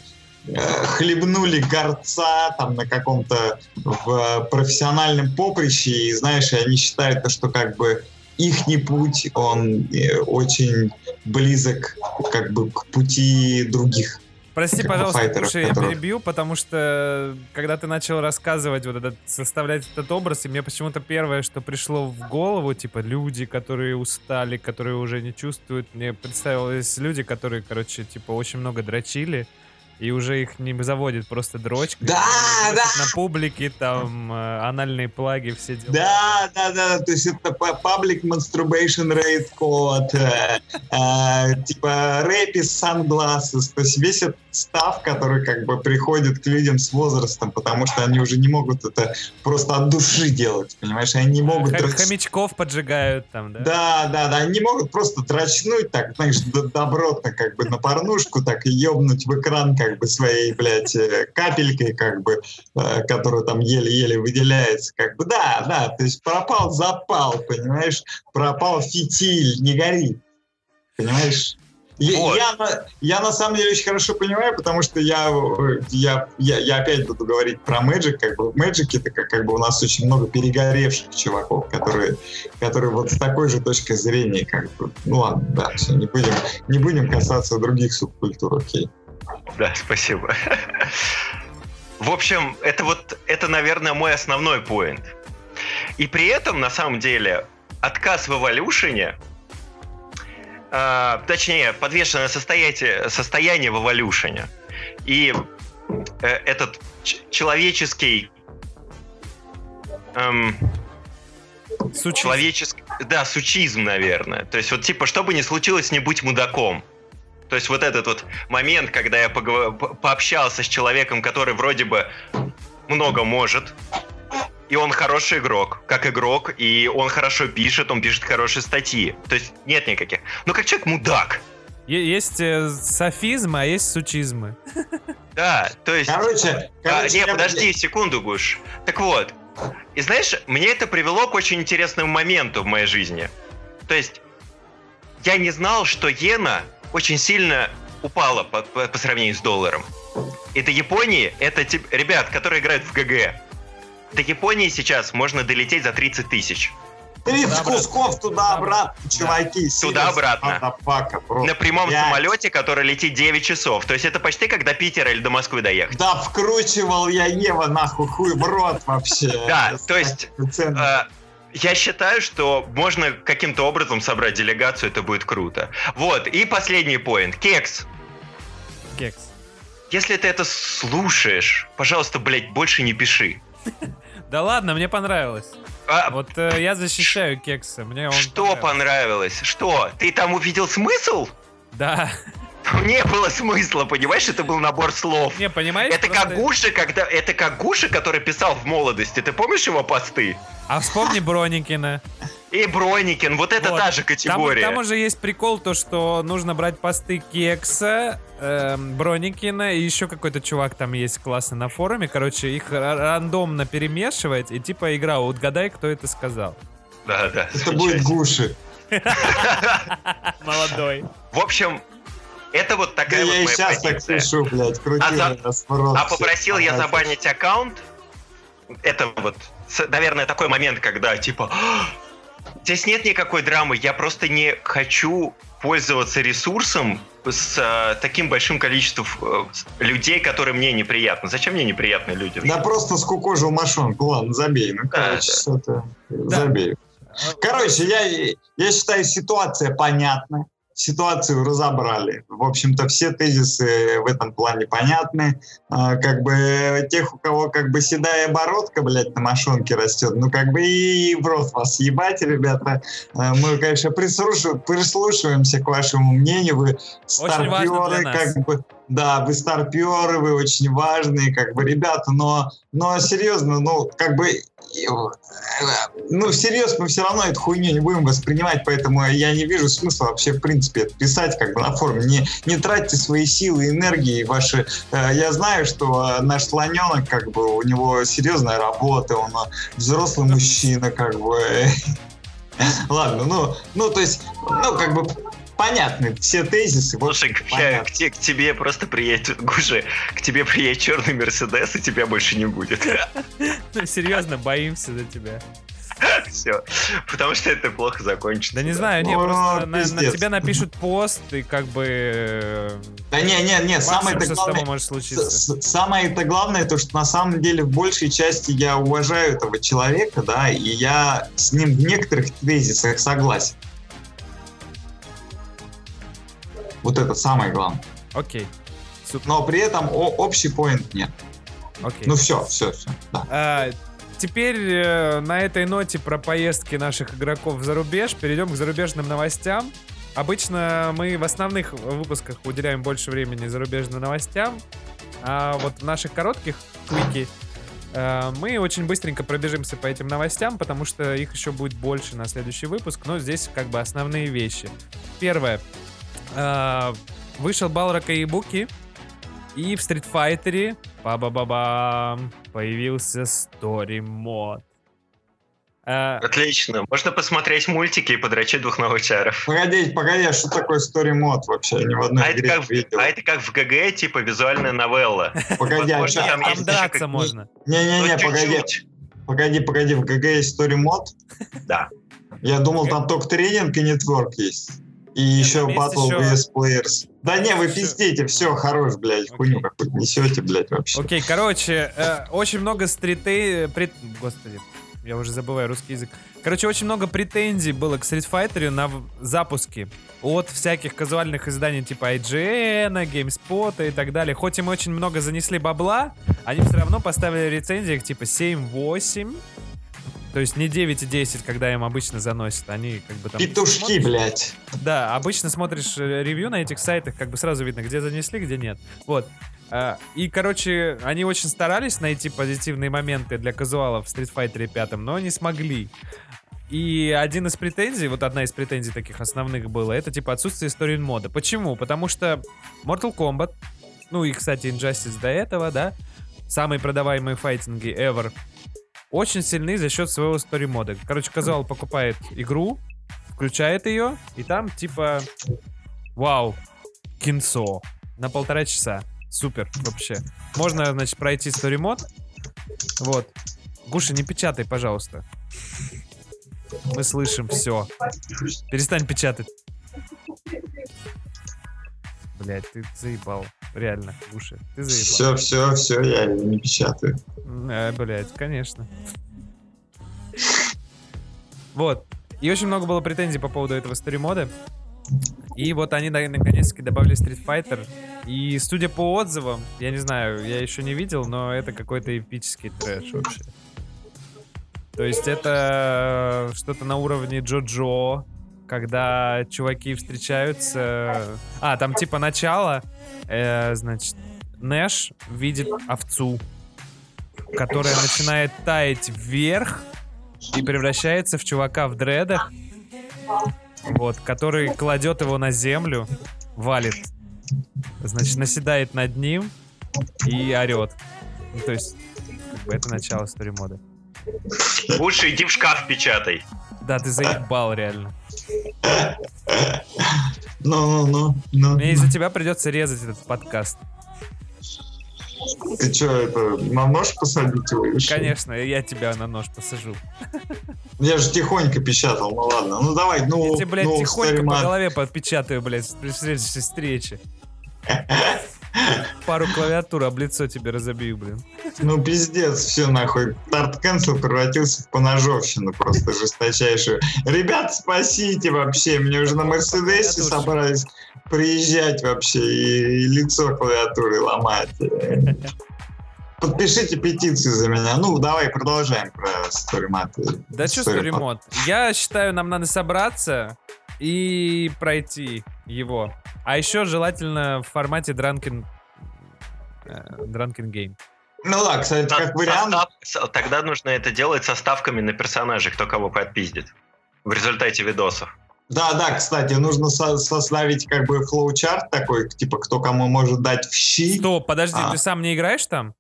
хлебнули горца там на каком-то в профессиональном поприще, и знаешь, они считают, что как бы их путь, он э, очень близок как бы к пути других. Прости, пожалуйста, файтеров, слушай, которых... я перебью, потому что когда ты начал рассказывать, вот этот, составлять этот образ, и мне почему-то первое, что пришло в голову, типа люди, которые устали, которые уже не чувствуют, мне представилось люди, которые, короче, типа очень много дрочили, и уже их не заводит просто дрочка. Да, да. На публике там э, анальные плаги, все дела. Да, да, да, то есть это public masturbation rate code, э, э, типа рэпис sunglasses, то есть весь этот став, который как бы приходит к людям с возрастом, потому что они уже не могут это просто от души делать, понимаешь, они не могут... Х- хомячков поджигают там, да? Да, да, да, они не могут просто дрочнуть так, знаешь, добротно как бы на порнушку, так и ебнуть в экран как бы своей, блядь, э, капелькой, как бы, э, которая там еле-еле выделяется, как бы, да, да, то есть пропал запал, понимаешь, пропал фитиль, не горит, понимаешь? Вот. Я, я, я на самом деле очень хорошо понимаю, потому что я, я, я, я опять буду говорить про Magic. Как бы в Magic это как, как бы у нас очень много перегоревших чуваков, которые, которые вот с такой же точкой зрения, как бы. Ну ладно, да, все, не будем, не будем касаться других субкультур, окей. Да, спасибо. В общем, это вот, это, наверное, мой основной поинт. И при этом, на самом деле, отказ в эволюшене э, точнее, подвешенное состояние, состояние в эволюшене. И э, этот человеческий... Эм, Сучизм. Человеческий... Да, сучизм, наверное. То есть вот типа, что бы ни случилось, не будь мудаком. То есть вот этот вот момент, когда я поговор... пообщался с человеком, который вроде бы много может, и он хороший игрок, как игрок, и он хорошо пишет, он пишет хорошие статьи. То есть нет никаких. Но как человек мудак. Есть э, софизмы, а есть сучизмы. *laughs* Да, то есть... Короче, короче а, не, подожди секунду, Гуш. Так вот, и знаешь, мне это привело к очень интересному моменту в моей жизни. То есть, я не знал, что иена очень сильно упала по, по, по сравнению с долларом. Это Японии, это тип, ребят, которые играют в ГГ. До Японии сейчас можно долететь за 30 тысяч. 30 кусков туда-обратно, чуваки. Туда-обратно. На прямом 5. самолете, который летит 9 часов. То есть это почти как до Питера или до Москвы доехать. Да, вкручивал я Ева нахуй хуй в рот вообще. *laughs* Да, то есть... Э, я считаю, что можно каким-то образом собрать делегацию, это будет круто. Вот, и последний поинт. Кекс. Кекс. Если ты это слушаешь, пожалуйста, блядь, больше не пиши. *laughs* Да ладно, мне понравилось. А, вот э, я защищаю кекса. Мне он что понравилось? Что? Ты там увидел смысл? Да. *laughs* Не было смысла, понимаешь? Это был набор слов. Не, понимаешь? Это просто... как Гуша, когда это как Гуша, который писал в молодости. Ты помнишь его посты? А вспомни *laughs* Броникина. И Броникин, вот это Вот. та же Там, категория. там уже есть прикол, то, что нужно брать посты Кекса, эм, Броникина, и еще какой-то чувак там есть классный на форуме. Короче, их ра- рандомно перемешивать, и типа игра, угадай, кто это сказал. Да, да. Это будет гуши. *laughs* Молодой. В общем, это вот Да такая вот я и моя сейчас так позиция. пишу, блядь, крути А за- А попросил я забанить аккаунт. Это вот, наверное, такой момент, когда типа «А, здесь нет никакой драмы, я просто не хочу пользоваться ресурсом с э, таким большим количеством э, людей, которые мне неприятны. Зачем мне неприятные люди? Да просто скукожил мошонку, ладно, забей. Ну, Да, короче, да. это... Забей. Короче, я, я считаю, ситуация понятна. Ситуацию разобрали. В общем-то, все тезисы в этом плане понятны. А, как бы тех, у кого как бы седая бородка, блядь, на мошонке растет, ну как бы и в рот вас ебать, ребята. А, мы, конечно, прислушиваемся к вашему мнению. Вы старперы, как бы, да, вы старперы, вы очень важные, как бы, ребята, но, но серьезно, ну, как бы, э, ну, всерьез мы все равно эту хуйню не будем воспринимать, поэтому я не вижу смысла вообще, в принципе, это писать как бы на форуме. Не, не тратьте свои силы, энергии ваши. Э, Я знаю, что э, наш слоненок, как бы, у него серьезная работа, он э, взрослый мужчина, как бы. *laughs* Ладно, ну, ну, то есть, ну, как бы, понятны все тезисы. Слушай, к, к к тебе просто приедет, *laughs* Гуша, к тебе приедет черный Мерседес, и тебя больше не будет. *laughs* Ну, серьезно, боимся за тебя. Все. Потому что это плохо закончится. Да не знаю, не, просто на, на тебя напишут пост, и как бы... Да не, не, не, самое тобой главное, может случиться. Самое это главное, то, что на самом деле в большей части я уважаю этого человека, да, и я с ним в некоторых тезисах согласен. Вот это самое главное. Окей, супер, Но при этом общий поинт нет. окей. Ну все, все, все. Да. А, теперь э, на этой ноте про поездки наших игроков в зарубеж перейдем к зарубежным новостям. Обычно мы в основных выпусках уделяем больше времени зарубежным новостям, а вот в наших коротких квики э, мы очень быстренько пробежимся по этим новостям, потому что их еще будет больше на следующий выпуск, но здесь как бы основные вещи. Первое. Э, Вышел Балрак и Буки, и в Street Fighter ба-ба-ба-бам, появился Story мод. Э, Отлично. Можно посмотреть мультики и подрочить двух новочаров. Погоди, погоди, а что такое story мод вообще? Я ни в одной А это, игре как, не видел. а это как в ГГ, типа визуальная новелла. *laughs* Погоди, а чё- там там драться как- можно. Не-не-не, Ну, погоди, погоди, погоди, в ГГ есть story мод? Да. Я думал, там только тренинг и нетворк есть. И Нет, еще Battle еще- vs Players. Да не, вы пиздите, все, хорош, блядь, Окей. хуйню какую-то несете, блядь, вообще. Окей, короче, э, очень много стритей... прет- Господи, я уже забываю русский язык. Короче, очень много претензий было к Street Fighter на запуске от всяких казуальных изданий типа IGN, GameSpot и так далее. Хоть им очень много занесли бабла, они все равно поставили в рецензиях типа 7-8. То есть не 9 и 10, когда им обычно заносят. Они как бы там... Петушки, смотришь- блядь. Да, обычно смотришь э, ревью на этих сайтах, как бы сразу видно, где занесли, где нет. Вот. А, И, короче, они очень старались найти позитивные моменты для казуалов в Street Fighter 5, но не смогли. И один из претензий, вот одна из претензий таких основных было, это типа отсутствие истории мода. Почему? Потому что Mortal Kombat, ну и, кстати, Injustice до этого, да, самые продаваемые файтинги ever, очень сильны за счет своего story мода. Короче, казуал покупает игру, включает ее, и там типа вау, кинцо на полтора часа. Супер, вообще. Можно, значит, пройти story мод. Вот. Гуша, не печатай, пожалуйста. Мы слышим все. Перестань печатать. Блять, ты заебал. Реально, Гуша, ты заебал. Все, все, все, я не печатаю. Э, блядь, конечно. Вот. И очень много было претензий по поводу этого стримода. И вот они на- наконец-таки добавили Street Fighter. И судя по отзывам, я не знаю, я еще не видел, но это какой-то эпический трэш вообще. То есть это что-то на уровне Джо-Джо, когда чуваки встречаются... А, там типа начало, э, значит, Нэш видит овцу, которая начинает таять вверх, и превращается в чувака в дредах, вот, который кладет его на землю, валит, значит, наседает над ним и орет. Ну, то есть, как бы это начало стори мода. Лучше иди в шкаф печатай. Да, ты заебал реально. Ну, ну, ну. Мне из-за тебя придется резать этот подкаст. Ты что, это, на нож посадить его? что? Конечно, я тебя на нож посажу. Я же тихонько печатал, ну ладно. Ну давай, ну, Я тебе, блядь, ну, тихонько по Стариман. голове подпечатаю, блядь, при следующей встрече. Пару клавиатур об лицо тебе разобью, блин. Ну пиздец, все нахуй. Тарт Кэнсел превратился в поножовщину просто жесточайшую. Ребят, спасите вообще. Мне уже на Мерседесе собрались приезжать вообще и, и лицо клавиатуры ломать. Подпишите петицию за меня. Ну, давай продолжаем про сторимат. Да что сторимод? Я считаю, нам надо собраться и пройти его. А еще желательно в формате Drunken, э, Drunken Game. Ну да, кстати, Со- как вариант. состав- Тогда нужно это делать со ставками на персонажей, кто кого подпиздит. В результате видосов. Да, да, кстати, нужно со- составить как бы флоучарт такой, типа, кто кому может дать в щи. Стоп, подожди, А. ты сам не играешь там?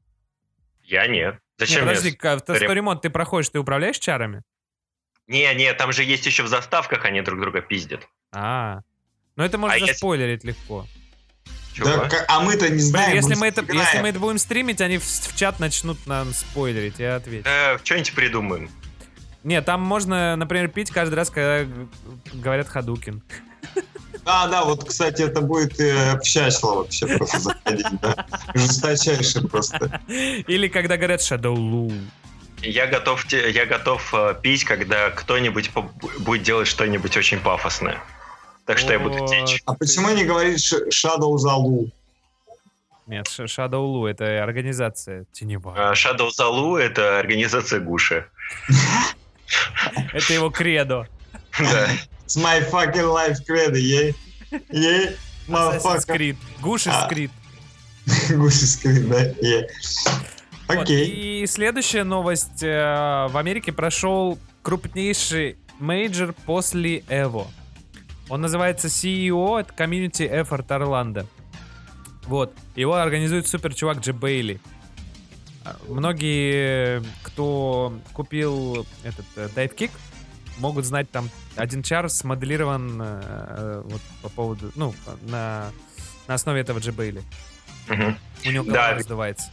Я нет. Не, Зачем подожди, мне... как- в Сторим- сторимод ты проходишь, ты управляешь чарами? Не, не, там же есть еще в заставках, они друг друга пиздят. А, ну это можно А если- заспойлерить легко. Чего? Да, а мы-то не Блин, знаем. если мы это, играем. если мы это будем стримить, они в, в чат начнут нам спойлерить, я отвечу. Да, что-нибудь придумаем. Не, там можно, например, пить каждый раз, когда говорят Хадукин. Да, да, вот, кстати, это будет э, в часло вообще просто заходить, да. Жесточайший просто. Или когда говорят Shadowloo. Я готов, те- я готов э, пить, когда кто-нибудь будет делать что-нибудь очень пафосное. Так что я буду течь. А почему не говорить ш- Shadow Залу? Нет, Ш- Shadowloo — это организация теневая. А Shadow Zalu — это организация Гуши. Это его кредо. Да. It's my fucking life credo, ей. Ей, motherfucker. Гуши А. Скрит. *laughs* Гуси скрин, да, Вот, Окей. И следующая новость. э, В Америке прошел крупнейший major после Evo. Он называется CEO, это Community Effort Orlando. Вот. Его организует супер чувак Jebailey. А, Многие, кто купил этот э, Dive Kick, могут знать там один чар смоделирован э, э, вот по поводу, ну, на, на основе этого Jebailey. Мгм. У него Да. голова раздувается.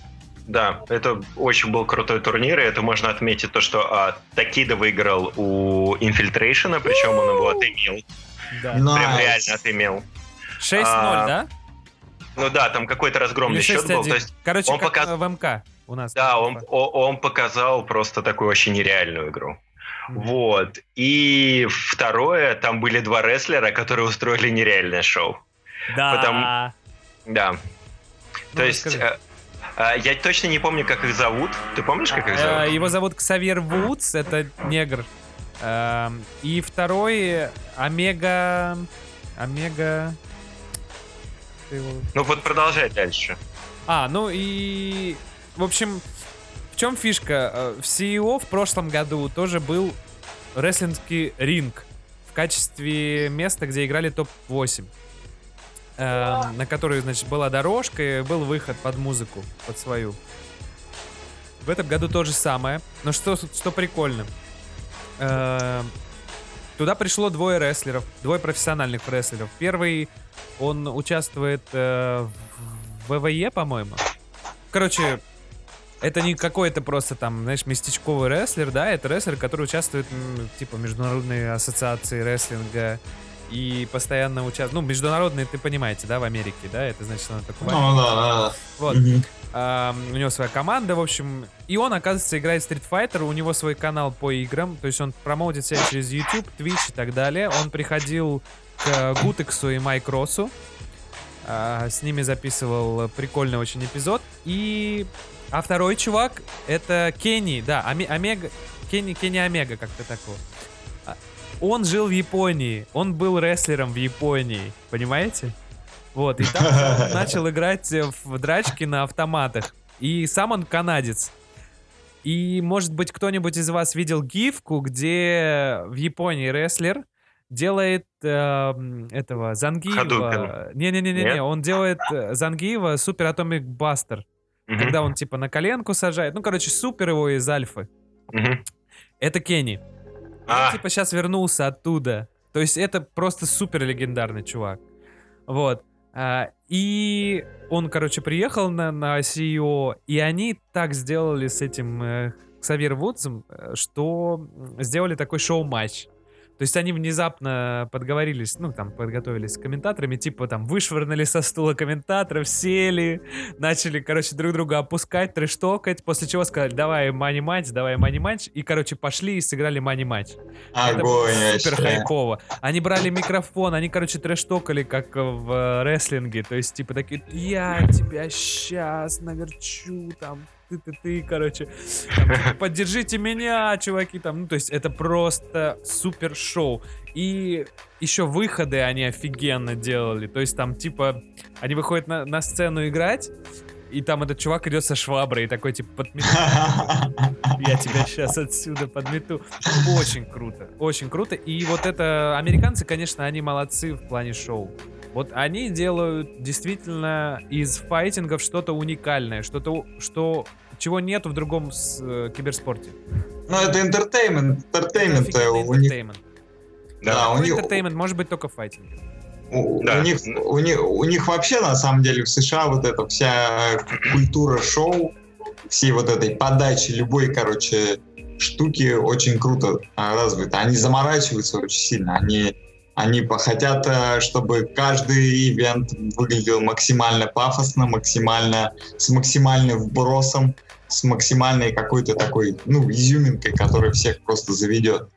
Да, это очень был крутой турнир, и это можно отметить то, что а, Tokido выиграл у Infiltration, причем он его отымел. Да. Прям Nice. реально отымел. 6-0, А, да? Ну да, там какой-то разгромный счет был. 6-1. То есть, Короче, он как показ- э, в МК у нас. да, он, о- он показал просто такую очень нереальную игру. Вот. И второе, там были два рестлера, которые устроили нереальное шоу. Да. потому- Да. Ну, То есть, э, я точно не помню, как их зовут. Ты помнишь, как их Э, зовут? Его зовут Ксавьер Вудс, это негр. Эм, И второй Омега... Омега... Ну вот продолжай дальше. А, ну и... В общем, в чем фишка? Э, В CEO в прошлом году тоже был рестлингский ринг в качестве места, где играли топ-8. Эм, на которой, значит, была дорожка и был выход под музыку, под свою. В этом году то же самое. Но что, что прикольно. Эм, Туда пришло двое рестлеров, двое профессиональных рестлеров. Первый, он участвует э, в ВВЕ, по-моему. Короче, это не какой-то просто там, знаешь, местечковый рестлер, да, это рестлер, который участвует, типа, международной ассоциации рестлинга и постоянно участвует, ну, международные, ты понимаете, да, в Америке, да, это значит, он такой... Ну да, да, Вот. А, у него своя команда, в общем. И он, оказывается, играет Street Fighter. У него свой канал по играм. То есть он промоутит себя через YouTube, Twitch и так далее. Он приходил к Гутексу и Майкросу. А, с ними записывал прикольный очень эпизод. И... А второй чувак это Кенни, да, Омега... Кенни, Кенни Омега, как-то такого. Он жил в Японии. Он был рестлером в Японии. Понимаете? Вот, и там он *laughs* начал играть в драчки на автоматах. И сам он канадец. И, может быть, кто-нибудь из вас видел гифку, где в Японии рестлер делает э, этого Зангиева... Не-не-не-не, он делает э, Зангиева Супер Атомик Бастер. Когда он типа на коленку сажает. Ну, короче, супер его из Альфы. Это Кенни. А. Типа сейчас вернулся оттуда. То есть это просто супер легендарный чувак. Вот. А, и он, короче, приехал на, на CEO, и они так сделали с этим э, Ксавьер Вудсом, э, что сделали такой шоу-матч. То есть они внезапно подговорились, ну, там, подготовились с комментаторами, типа, там, вышвырнули со стула комментаторов, сели, начали, короче, друг друга опускать, трештокать, после чего сказали, давай мани-матч, давай мани-матч, и, короче, пошли и сыграли мани-матч. Это было Огонь супер вообще. хайпово. Они брали микрофон, они, короче, трештокали, как в э, рестлинге. То есть, типа, такие, я тебя сейчас наверчу, там, ты-ты-ты, короче. Там, типа, *laughs* Поддержите меня, чуваки, там. Ну, то есть, это просто супер шоу. И еще выходы они офигенно делали. То есть, там, типа, они выходят на, на сцену играть, и там этот чувак идет со шваброй и такой, типа, подметает *laughs* я тебя сейчас отсюда подмету. Очень круто, очень круто. И вот это, американцы, конечно, они молодцы в плане шоу. Вот они делают действительно из файтингов что-то уникальное, что-то, у- что, чего нету в другом с, э, киберспорте. Ну, это entertainment. Entertainment э, Офигенный у них. entertainment. Да, у них, entertainment может быть только в файтинге. у, у Да. них, у, них, у них вообще, на самом деле, в США вот эта вся культура шоу, всей вот этой подачи любой, короче, штуки очень круто а, развита. Они заморачиваются очень сильно. Они, они по- хотят, э, чтобы каждый ивент выглядел максимально пафосно, максимально с максимальным вбросом, с максимальной какой-то такой, ну, изюминкой, которая всех просто заведет.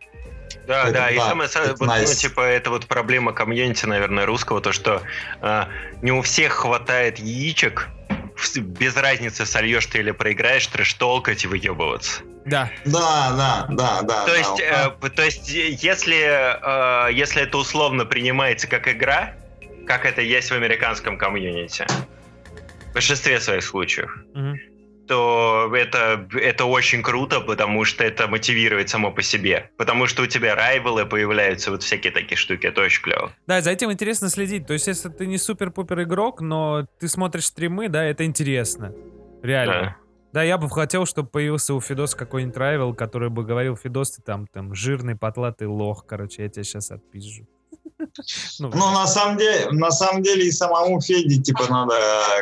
Да, Это да, и да, самое, это вот, ну, nice. типа, это вот проблема комьюнити, наверное, русского, то, что а, не у всех хватает яичек, без разницы, сольешь ты или проиграешь, трэш-толкать и выебываться. Да. Да, да, да, да. То да. есть, э, п- то есть, э, если, э, если это условно принимается как игра, как это есть в американском комьюнити, в большинстве своих случаев, Мгм. то это, это очень круто, потому что это мотивирует само по себе. Потому что у тебя райвелы появляются, вот всякие такие штуки, это очень клево. Да, за этим интересно следить. То есть, если ты не супер-пупер игрок, но ты смотришь стримы, да, это интересно. Реально. Да. Да, я бы хотел, чтобы появился у Фидоса какой-нибудь райвел, который бы говорил, Фидос, ты там, там, жирный, потлатый лох, короче, я тебя сейчас отпизжу. *laughs* Ну, Ну, на самом деле, на самом деле и самому Феде, типа, надо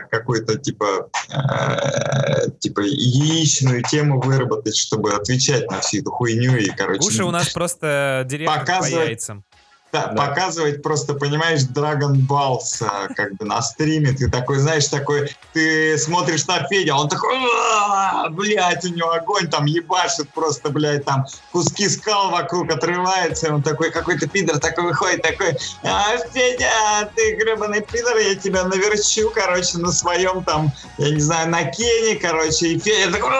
какой-то, типа, э, типа, яичную тему выработать, чтобы отвечать на всю эту хуйню и, короче... Гуша у нас просто директор по яйцам. Да, показывать просто, понимаешь, Dragon Balls а, как бы на стриме. Ты такой, знаешь, такой, ты смотришь на Федя, он такой, «А, блядь, у него огонь там ебашит просто, блядь, там куски скал вокруг отрывается, и он такой, какой-то пидор такой выходит, такой, а, Федя, ты гребаный пидор, я тебя наверчу, короче, на своем там, я не знаю, на Кене, короче, и Федя такой,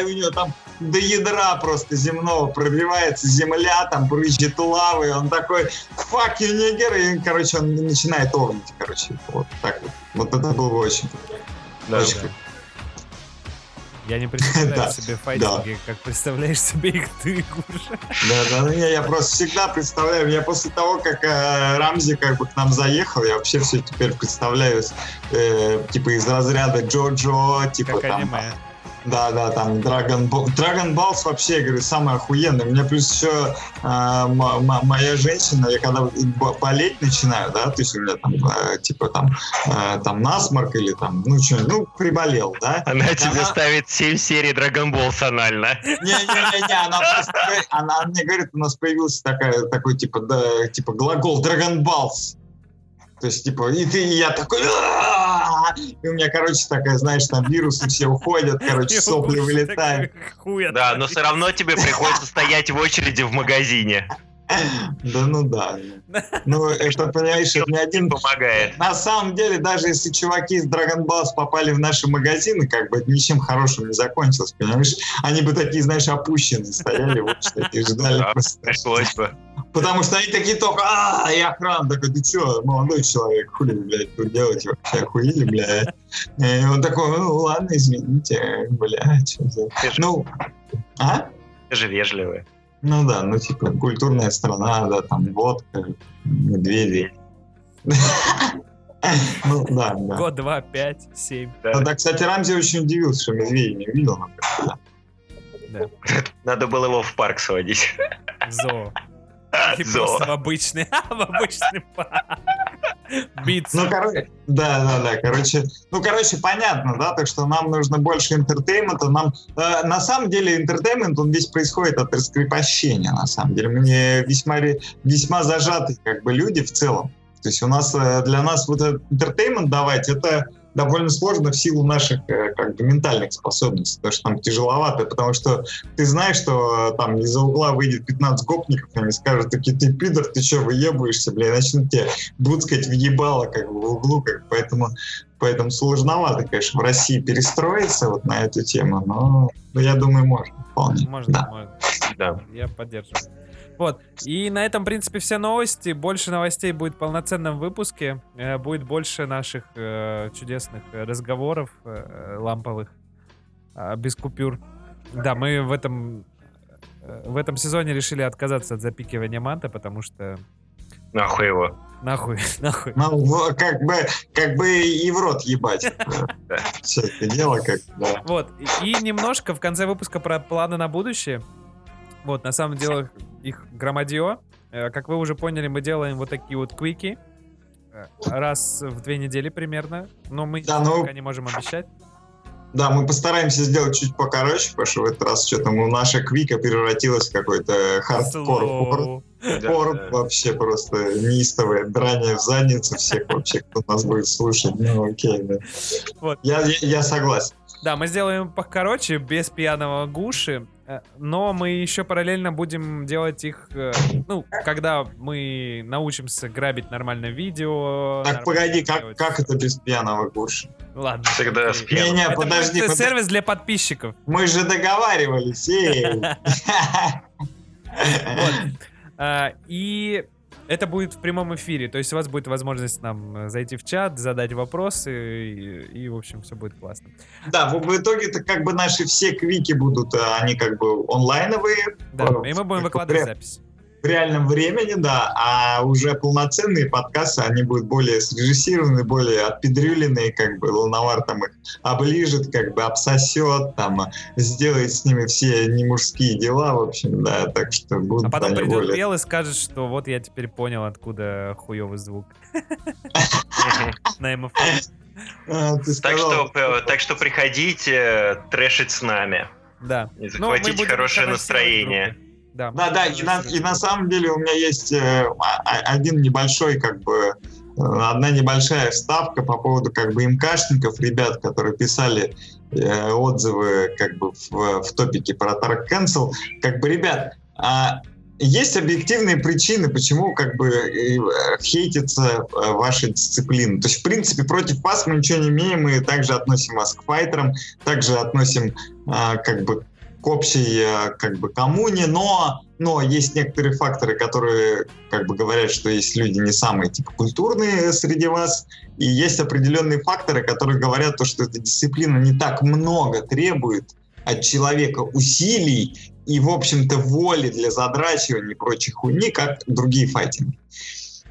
и у него там до ядра просто земного пробивается земля, там брызжет лавы, он такой, fuck you, нигер, и, короче, он начинает овнить, короче, вот так вот. Вот это было бы очень, Да, очень да. Я не представляю *laughs* Да, себе файтинги, как представляешь себе их ты, Гуша. Да, да, ну, не, я просто всегда представляю, я после того, как э, Рамзи как бы к нам заехал, я вообще все теперь представляю, э, типа из разряда Джо-Джо, типа Как там, аниме. Да, да, там Dragon Ball. Dragon Balls вообще, я говорю, самое охуенное. У меня плюс еще э, м- моя женщина, я когда болеть начинаю, да, то есть у меня там, э, типа там, э, там насморк или там, ну что, ну, приболел, да. Она тебе Она- ставит 7 серий Dragon Ball анально. Не-не-не, она просто она мне говорит, у нас появился такая, такой, типа, да, типа глагол Dragon Balls. То есть, типа, и ты, и я такой! *laughs* и у меня, короче, такая, знаешь, там вирусы все уходят, короче, сопли *laughs* вылетают. Да, но все равно тебе приходится стоять в очереди в магазине. Да ну да. Ну, это, понимаешь, это не один... Помогает. На самом деле, даже если чуваки из Dragon Balls попали в наши магазины, как бы это ничем хорошим не закончилось, понимаешь? Они бы такие, знаешь, опущенные стояли, вот и ждали Да, просто. Пришлось бы. Потому что они такие только, а, и охрана такой, ты что, молодой человек, хули, блядь, тут делать вообще, охуели, блядь. И он такой, ну ладно, извините, блядь, что за... Ну, а? Ты же вежливый. Ну да, ну типа культурная страна, да, там водка, медведи. Ну да, да. Год, два, пять, семь. Ну да, кстати, Рамзи очень удивился, что медведя не видел. но как-то, да. Надо было его в парк сводить. В зоо. И Зоо. просто в обычный, *laughs* в обычный. Биться. Ну, короче, да, да, да, короче, ну, короче, понятно, да, так что нам нужно больше entertainment а, нам, э, на самом деле, entertainment, он весь происходит от раскрепощения, на самом деле, мы не весьма, весьма зажатые, как бы, люди в целом, то есть у нас, э, для нас вот этот entertainment давать, это довольно сложно в силу наших, э, как бы, ментальных способностей, потому что там тяжеловато, потому что ты знаешь, что э, там из-за угла выйдет 15 гопников, и они скажут, такие, ты пидор, ты что, выебываешься, бля, и начнут тебе буцкать в ебало, как бы, в углу, как, поэтому, поэтому сложновато, конечно, в России перестроиться вот на эту тему, но, но я думаю, можно вполне. Можно, Да. можно. Да. Я поддерживаю. Вот. И на этом, в принципе, все новости. Больше новостей будет в полноценном выпуске. Э, Будет больше наших э, чудесных э, разговоров э, ламповых. а, без купюр. Да, мы в этом э, в этом сезоне решили отказаться от запикивания мата, потому что Нахуй его. нахуй, *laughs* нахуй. Ну, в- как бы, как бы и в рот ебать. *laughs* Все это дело, как. Вот. И, и немножко в конце выпуска про планы на будущее. Вот, на самом деле их громадье. Э, Как вы уже поняли, мы делаем вот такие вот квики. э, Раз в две недели примерно. Но мы Да, ну- пока не можем обещать. Да, мы постараемся сделать чуть покороче, потому что в этот раз что-то ну, наша квика превратилась в какой-то хардкор. Да. вообще просто неистовое драние в задницу всех вообще, кто нас будет слушать. Ну, окей, да. Вот. Я, я, я согласен. Да, мы сделаем покороче, без пьяного гуши. Э, Но мы еще параллельно будем делать их, э, ну, когда мы научимся грабить нормальное видео. Так, нормально погоди, как, делать как это без пьяного гуша? Ладно. Всегда окей. с пьяным. Не-не, Это подожди, подожди. сервис для подписчиков. Мы же договаривались. *laughs* Вот. А, И это будет в прямом эфире. То есть у вас будет возможность нам э, зайти в чат, задать вопросы, и, и, в общем, все будет классно. Да, в, в итоге-то как бы наши все квики будут, а, они как бы онлайновые, Да, и мы будем выкладывать запись. В реальном времени, да, а уже полноценные подкасты, они будут более срежиссированы, более отпедрюленные, как бы Луновар там их оближет, как бы обсосет, там, а, сделает с ними все немужские дела, в общем, да, так что будут А потом придет более... Бел и скажет, что вот я теперь понял, откуда хуёвый звук *laughs* на МФ. А, Так что, так что приходите трэшить с нами. Да. Не Ну, будем хорошее настроение. Да, Да, да, и на, и на самом деле у меня есть э, а- а- один небольшой, как бы, э, одна небольшая вставка по поводу, как бы, МКшников, ребят, которые писали э, отзывы, как бы, в, в топике про Tark Cancel. Как бы, ребят, а, есть объективные причины, почему, как бы, э, хейтится э, ваша дисциплина. То есть, в принципе, против вас мы ничего не имеем, мы также относим вас к файтерам, также относим, а, как бы, к общей э, как бы коммуне, но, но есть некоторые факторы, которые как бы говорят, что есть люди не самые типа культурные среди вас, и есть определенные факторы, которые говорят то, что эта дисциплина не так много требует от человека усилий и, в общем-то, воли для задрачивания и прочих хуйни, как другие файтинги.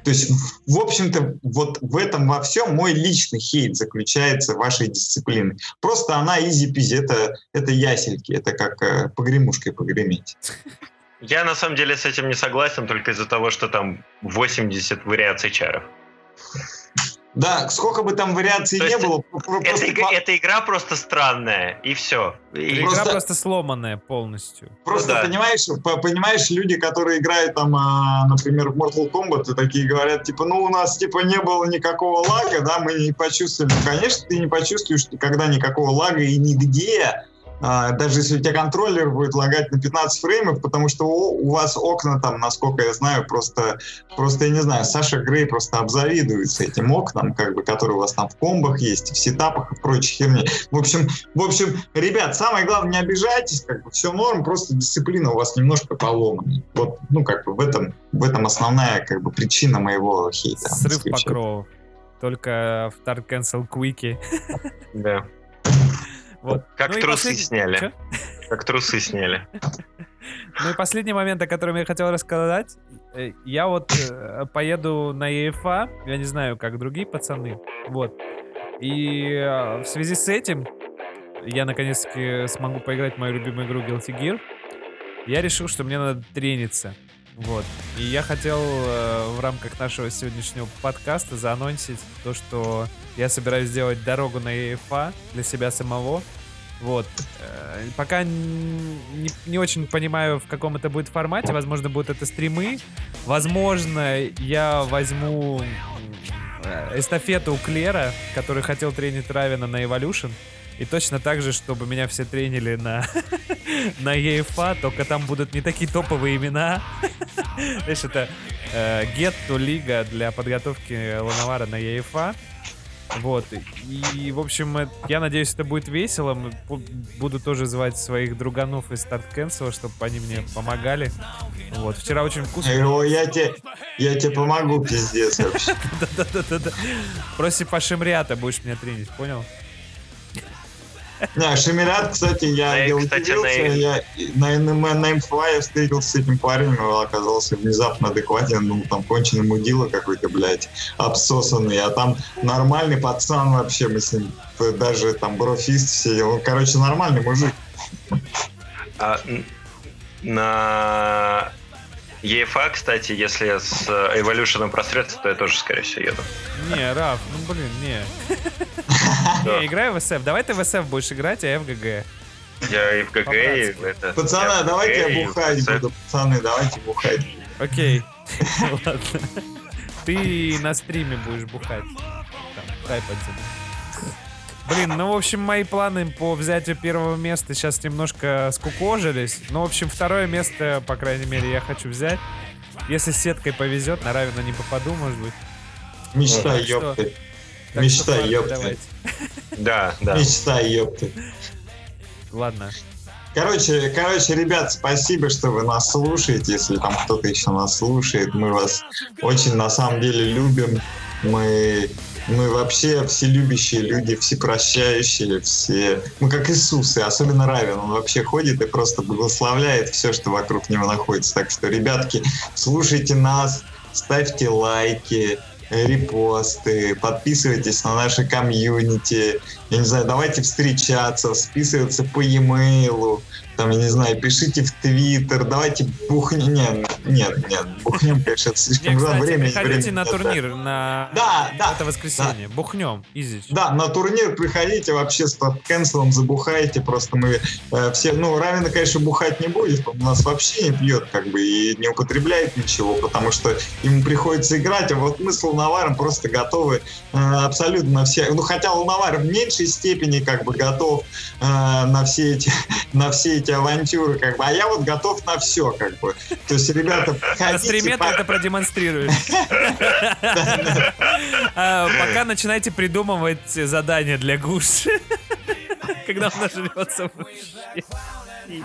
То есть, в общем-то, вот в этом во всем мой личный хейт заключается в вашей дисциплине. Просто она изи-пизи, это, это ясельки, это как э, погремушкой погреметь. Я на самом деле с этим не согласен только из-за того, что там 80 вариаций чаров. Да, сколько бы там вариаций То не было, *laughs* Эта, просто, эта игра просто странная, и все. И- Игра Просто- просто сломанная полностью. просто да. понимаешь, по- понимаешь, люди, которые играют там, а, например, в Mortal Kombat, и такие говорят, типа, ну у нас типа не было никакого лага, да, мы не почувствовали. Ну, Конечно, ты не почувствуешь никогда никакого лага и нигде даже если у тебя контроллер будет лагать на 15 фреймов, потому что у, у вас окна там, насколько я знаю, просто, просто я не знаю, Саша Грей просто обзавидуется этим окнам, как бы, которые у вас там в комбах есть, в сетапах и прочей херне. В общем, в общем, ребят, самое главное, не обижайтесь, как бы, все норм, просто дисциплина у вас немножко поломана. Вот, ну, как бы, в этом, в этом основная, как бы, причина моего хейта. Срыв покровов. Только в Dark Cancel Quickie. Да. Вот. Как ну трусы послед... сняли. Чё? Как трусы сняли. *laughs* Ну и последний момент, о котором я хотел рассказать. Э, я вот э, поеду на ЕФА, я не знаю, как другие пацаны. Вот. И э, в связи с этим я наконец-таки смогу поиграть в мою любимую игру Guilty Gear. Я решил, что мне надо трениться. Вот. И я хотел э, в рамках нашего сегодняшнего подкаста заанонсить то, что я собираюсь сделать дорогу на ЕФА для себя самого. Вот. Э, пока не, не очень понимаю, в каком это будет формате. Возможно, будут это стримы. Возможно, я возьму э, эстафету у Клера, который хотел тренить Равина на Evolution. И точно так же, чтобы меня все тренили на, *laughs* на ЕФА, только там будут не такие топовые имена. *laughs* Знаешь, это э, Гетто Лига для подготовки Лановара на ЕФА. Вот. И, в общем, я надеюсь, это будет весело. Буду тоже звать своих друганов из Start Cancel, чтобы они мне помогали. Вот. Вчера очень вкусно. О, я тебе, я тебе помогу, пиздец вообще. *laughs* Да-да-да. Будешь меня тренить, понял? Не, Шемирят, кстати, я, я удивился, я на, на, на я встретился с этим парнем, он оказался внезапно адекватен, ну, там, конченый мудила какой-то, блядь, обсосанный, а там нормальный пацан вообще, мы с ним даже там брофист все, он, короче, нормальный мужик. А, на EFA, кстати, если с Evolution просрется, то я тоже, скорее всего, еду. Не, Раф, ну блин, не. *laughs* Не, играй в SF. Давай ты в SF будешь играть, а я в ГГ. Я и в ГГ, и это... Пацаны, давайте я бухать буду. Пацаны, давайте бухать. Окей. *laughs* Ладно. Ты на стриме будешь бухать. Там, хайп Блин, ну, в общем, мои планы по взятию первого места сейчас немножко скукожились. Ну, в общем, второе место, по крайней мере, я хочу взять. Если с сеткой повезет, на Равина не попаду, может быть. Мечта, ёпты. Мечта, ёпты. Да, да. Мечта, ёпты. Ладно. Короче, короче, ребят, спасибо, что вы нас слушаете. Если там кто-то еще нас слушает, мы вас очень на самом деле любим. Мы мы вообще все любящие люди, все прощающие, все... Мы как Иисус, и особенно Равен. Он вообще ходит и просто благословляет все, что вокруг него находится. Так что, ребятки, слушайте нас, ставьте лайки, репосты, подписывайтесь на наши комьюнити, я не знаю, давайте встречаться, списываться по e-mail, там, я не знаю, пишите в Твиттер, давайте бухнем. Нет, нет, нет, бухнем, конечно, это слишком не, кстати, время. Приходите на турнир на да, да, это воскресенье. Да. Бухнем, изи. Да, на турнир приходите, вообще с кэнселом забухайте, просто мы э, все, ну, Равина, конечно, бухать не будет, он у нас вообще не пьет, как бы, и не употребляет ничего, потому что ему приходится играть, а вот мы с Лунаваром просто готовы э, абсолютно на все, ну, хотя Лунавар в меньшей степени, как бы, готов э, на все эти, *laughs* на все эти эти авантюры, как бы, а я вот готов на все, как бы. То есть, ребята, хотите... *laughs* На стриме ты это продемонстрируешь. *laughs* А, пока начинайте придумывать задания для Гуш. *laughs* Когда он нажрется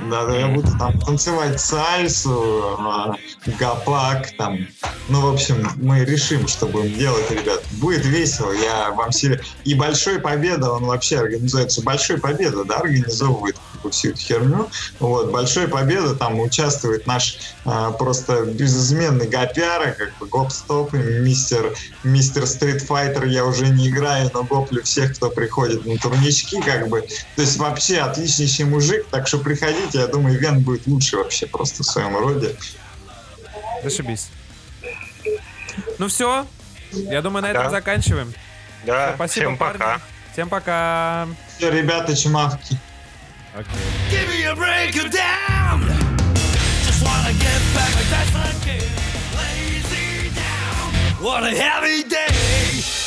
да, да, я буду там танцевать сальсу, а, гапак, там. Ну, в общем, мы решим, что будем делать, ребят. Будет весело, я вам себе... И Большой Победа, он вообще организуется. Большой Победа, да, организовывает всю эту херню. Вот, Большой Победа, там участвует наш а, просто безызменный гопяра, как бы гоп-стоп, мистер, мистер стритфайтер я уже не играю, но гоплю всех, кто приходит на турнички, как бы. То есть вообще отличнейший мужик, так что приходи заходите, я думаю, Вен будет лучше вообще просто в своем роде. Зашибись. Ну все, я думаю, на этом да. заканчиваем. Да, все, спасибо, всем парни. пока. Всем пока. Все, ребята, чмавки. What a heavy day!